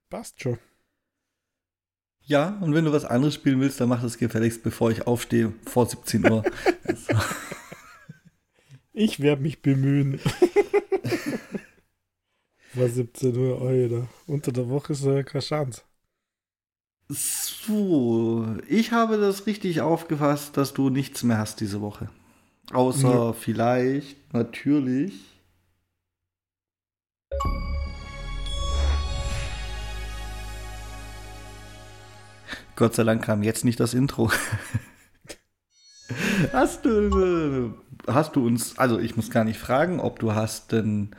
Passt schon. Ja, und wenn du was anderes spielen willst, dann mach das gefälligst, bevor ich aufstehe, vor 17 Uhr. Ich werde mich bemühen. vor 17 Uhr, Alter. Unter der Woche ist ja keine Chance. So, ich habe das richtig aufgefasst, dass du nichts mehr hast diese Woche. Außer ja. vielleicht, natürlich. Gott sei Dank kam jetzt nicht das Intro. hast du, hast du uns, also ich muss gar nicht fragen, ob du hast, denn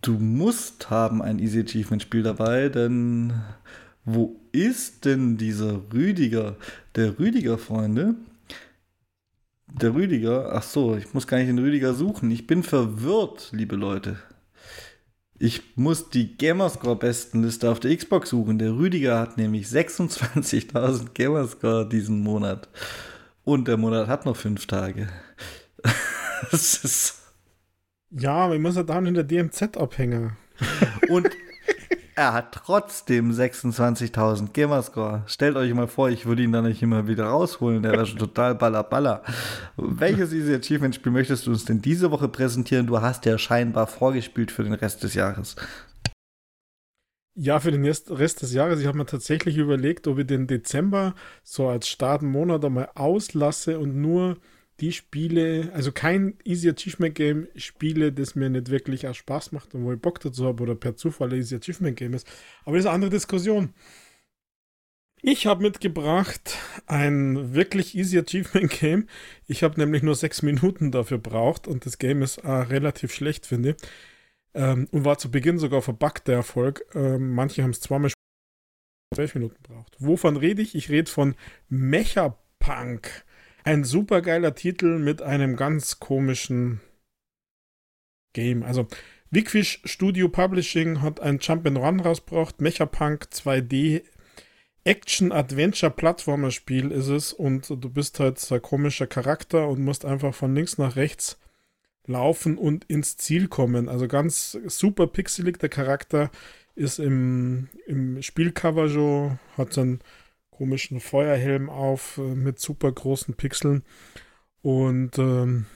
du musst haben ein Easy Achievement Spiel dabei, denn wo ist denn dieser Rüdiger? Der Rüdiger, Freunde. Der Rüdiger, ach so, ich muss gar nicht den Rüdiger suchen. Ich bin verwirrt, liebe Leute. Ich muss die Gamerscore-Bestenliste auf der Xbox suchen. Der Rüdiger hat nämlich 26.000 Gamerscore diesen Monat. Und der Monat hat noch fünf Tage. das ist. Ja, ich muss ja dann in der DMZ abhängen. Und er hat trotzdem 26.000 Gamerscore. Stellt euch mal vor, ich würde ihn dann nicht immer wieder rausholen. Der wäre schon total baller baller. Welches Easy Achievement Spiel möchtest du uns denn diese Woche präsentieren? Du hast ja scheinbar vorgespielt für den Rest des Jahres. Ja, für den Rest des Jahres. Ich habe mir tatsächlich überlegt, ob ich den Dezember so als Startmonat einmal auslasse und nur die Spiele, also kein Easy Achievement Game spiele, das mir nicht wirklich auch Spaß macht und wo ich Bock dazu habe oder per Zufall ein Easy Achievement Game ist. Aber das ist eine andere Diskussion. Ich habe mitgebracht ein wirklich Easy Achievement Game. Ich habe nämlich nur sechs Minuten dafür braucht und das Game ist äh, relativ schlecht, finde ich. Ähm, und war zu Beginn sogar verbuggt, der Erfolg. Ähm, manche haben es zweimal zwölf Minuten braucht. Wovon rede ich? Ich rede von Mechapunk. Ein supergeiler Titel mit einem ganz komischen Game. Also, Wigfish Studio Publishing hat ein Jump'n'Run rausgebracht. Mechapunk 2D Action-Adventure-Plattformer-Spiel ist es und du bist halt so ein komischer Charakter und musst einfach von links nach rechts laufen und ins Ziel kommen. Also ganz super pixelig. Der Charakter ist im, im Spielcover schon, hat so ein komischen Feuerhelm auf äh, mit super großen Pixeln. Und ähm,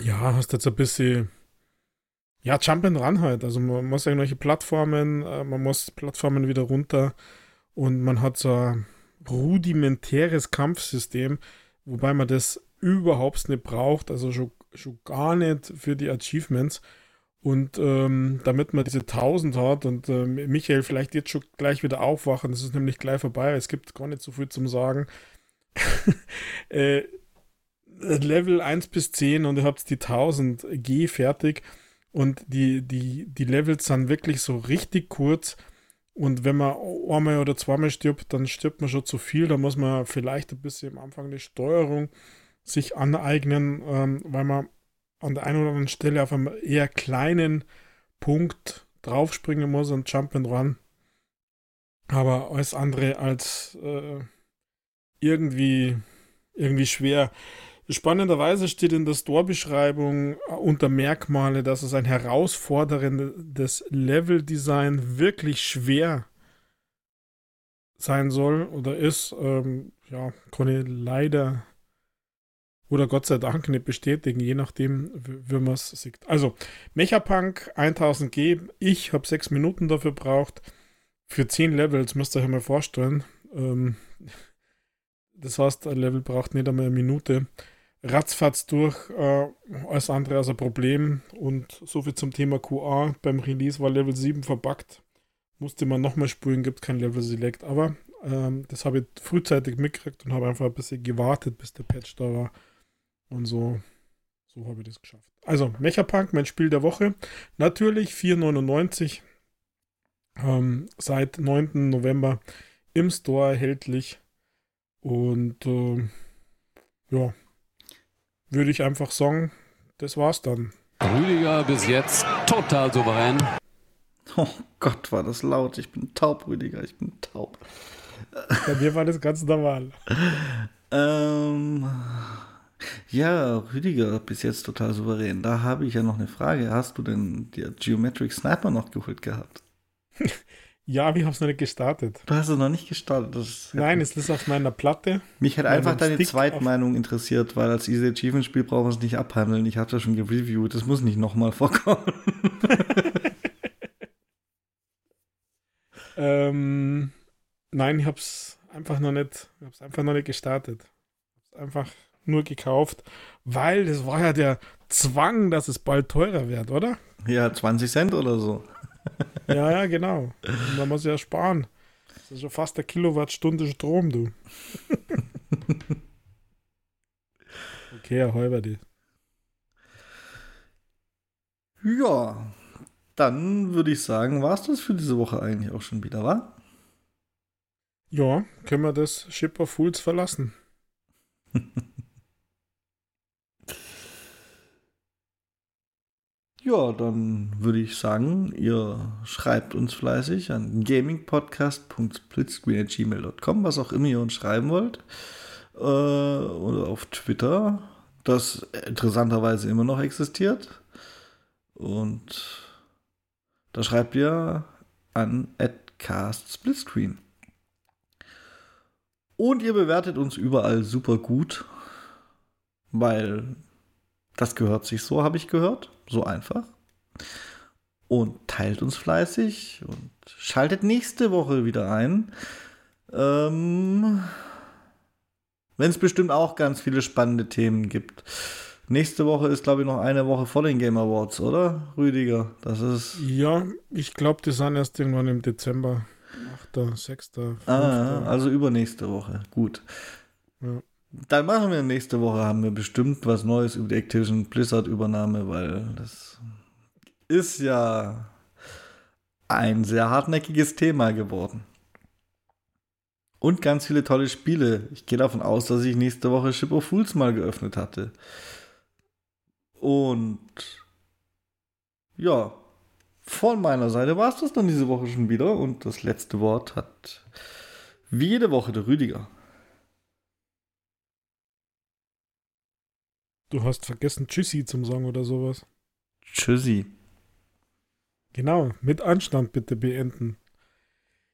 ja, hast jetzt ein bisschen ja, Jump and Run halt. Also man muss irgendwelche Plattformen, äh, man muss Plattformen wieder runter und man hat so ein rudimentäres Kampfsystem, wobei man das überhaupt nicht braucht, also schon, schon gar nicht für die Achievements. Und ähm, damit man diese 1000 hat und äh, Michael vielleicht jetzt schon gleich wieder aufwachen, das ist nämlich gleich vorbei, es gibt gar nicht so viel zum Sagen. äh, Level 1 bis 10 und ihr habt die 1000 G fertig und die, die, die Levels sind wirklich so richtig kurz und wenn man einmal oder zweimal stirbt, dann stirbt man schon zu viel, da muss man vielleicht ein bisschen am Anfang eine Steuerung sich aneignen, ähm, weil man an der einen oder anderen Stelle auf einem eher kleinen Punkt draufspringen muss und Jump and Run. Aber alles andere als äh, irgendwie, irgendwie schwer. Spannenderweise steht in der Store-Beschreibung äh, unter Merkmale, dass es ein herausforderndes Level-Design wirklich schwer sein soll oder ist. Ähm, ja, ich leider oder Gott sei Dank nicht bestätigen, je nachdem, wie man es sieht. Also, Mechapunk 1000G, ich habe sechs Minuten dafür braucht. Für zehn Levels müsst ihr euch mal vorstellen. Ähm, das heißt, ein Level braucht nicht einmal eine Minute. Ratzfatz durch, äh, alles andere als ein Problem. Und so viel zum Thema QA. Beim Release war Level 7 verbuggt. Musste man nochmal spulen, gibt kein Level Select. Aber ähm, das habe ich frühzeitig mitgekriegt und habe einfach ein bisschen gewartet, bis der Patch da war. Und so, so habe ich das geschafft. Also, Mechapunk, mein Spiel der Woche. Natürlich 4,99. Ähm, seit 9. November im Store erhältlich. Und äh, ja, würde ich einfach sagen, das war's dann. Rüdiger bis jetzt total souverän. Oh Gott, war das laut. Ich bin taub, Rüdiger. Ich bin taub. Bei mir war das ganz normal. Ähm, ja, Rüdiger, bis jetzt total souverän. Da habe ich ja noch eine Frage. Hast du denn der Geometric Sniper noch geholt gehabt? Ja, wir haben es noch nicht gestartet. Du hast es noch nicht gestartet. Nein, es ist auf meiner Platte. Mich hat einfach deine Stick Zweitmeinung interessiert, weil als Easy Achievement Spiel brauchen wir es nicht abhandeln. Ich habe das schon gereviewt. Das muss nicht nochmal vorkommen. Ähm, nein, ich habe es einfach noch nicht, ich habe es einfach noch nicht gestartet. Einfach nur gekauft, weil das war ja der Zwang, dass es bald teurer wird, oder? ja, 20 Cent oder so. Ja, ja, genau. Und da muss ich ja sparen. Das ist schon fast eine Kilowattstunde Strom, du. okay, Herr Heuberdi. Ja, dann würde ich sagen, war es das für diese Woche eigentlich auch schon wieder, wa? Ja, können wir das Ship of Fools verlassen? Ja, dann würde ich sagen, ihr schreibt uns fleißig an gamingpodcast.splitscreen.gmail.com, was auch immer ihr uns schreiben wollt. Äh, oder auf Twitter, das interessanterweise immer noch existiert. Und da schreibt ihr an @castsplitscreen. Und ihr bewertet uns überall super gut, weil das gehört sich so, habe ich gehört. So einfach. Und teilt uns fleißig und schaltet nächste Woche wieder ein. Ähm, Wenn es bestimmt auch ganz viele spannende Themen gibt. Nächste Woche ist, glaube ich, noch eine Woche vor den Game Awards, oder, Rüdiger? Das ist. Ja, ich glaube, die sind erst irgendwann im Dezember. 8., 6., 5. Ah, also übernächste Woche. Gut. Ja. Dann machen wir nächste Woche, haben wir bestimmt was Neues über die Activision Blizzard Übernahme, weil das ist ja ein sehr hartnäckiges Thema geworden. Und ganz viele tolle Spiele. Ich gehe davon aus, dass ich nächste Woche Ship of Fools mal geöffnet hatte. Und ja, von meiner Seite war es das dann diese Woche schon wieder. Und das letzte Wort hat wie jede Woche der Rüdiger. Du hast vergessen, Tschüssi zum Sagen oder sowas. Tschüssi. Genau, mit Anstand bitte beenden.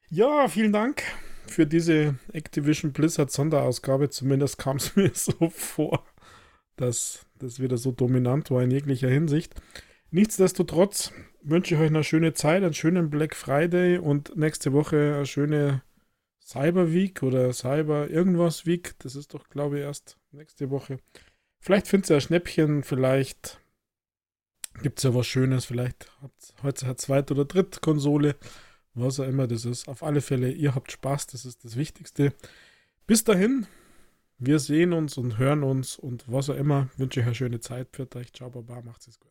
Ja, vielen Dank für diese Activision Blizzard Sonderausgabe. Zumindest kam es mir so vor, dass das wieder so dominant war in jeglicher Hinsicht. Nichtsdestotrotz wünsche ich euch eine schöne Zeit, einen schönen Black Friday und nächste Woche eine schöne Cyber Week oder Cyber irgendwas Week. Das ist doch, glaube ich, erst nächste Woche. Vielleicht findet ihr ein Schnäppchen, vielleicht gibt es ja was Schönes, vielleicht habt heute eine Zweit- oder Drittkonsole, was auch immer das ist. Auf alle Fälle, ihr habt Spaß, das ist das Wichtigste. Bis dahin, wir sehen uns und hören uns und was auch immer. Wünsche euch eine schöne Zeit. Für euch, ciao, baba, macht's es gut.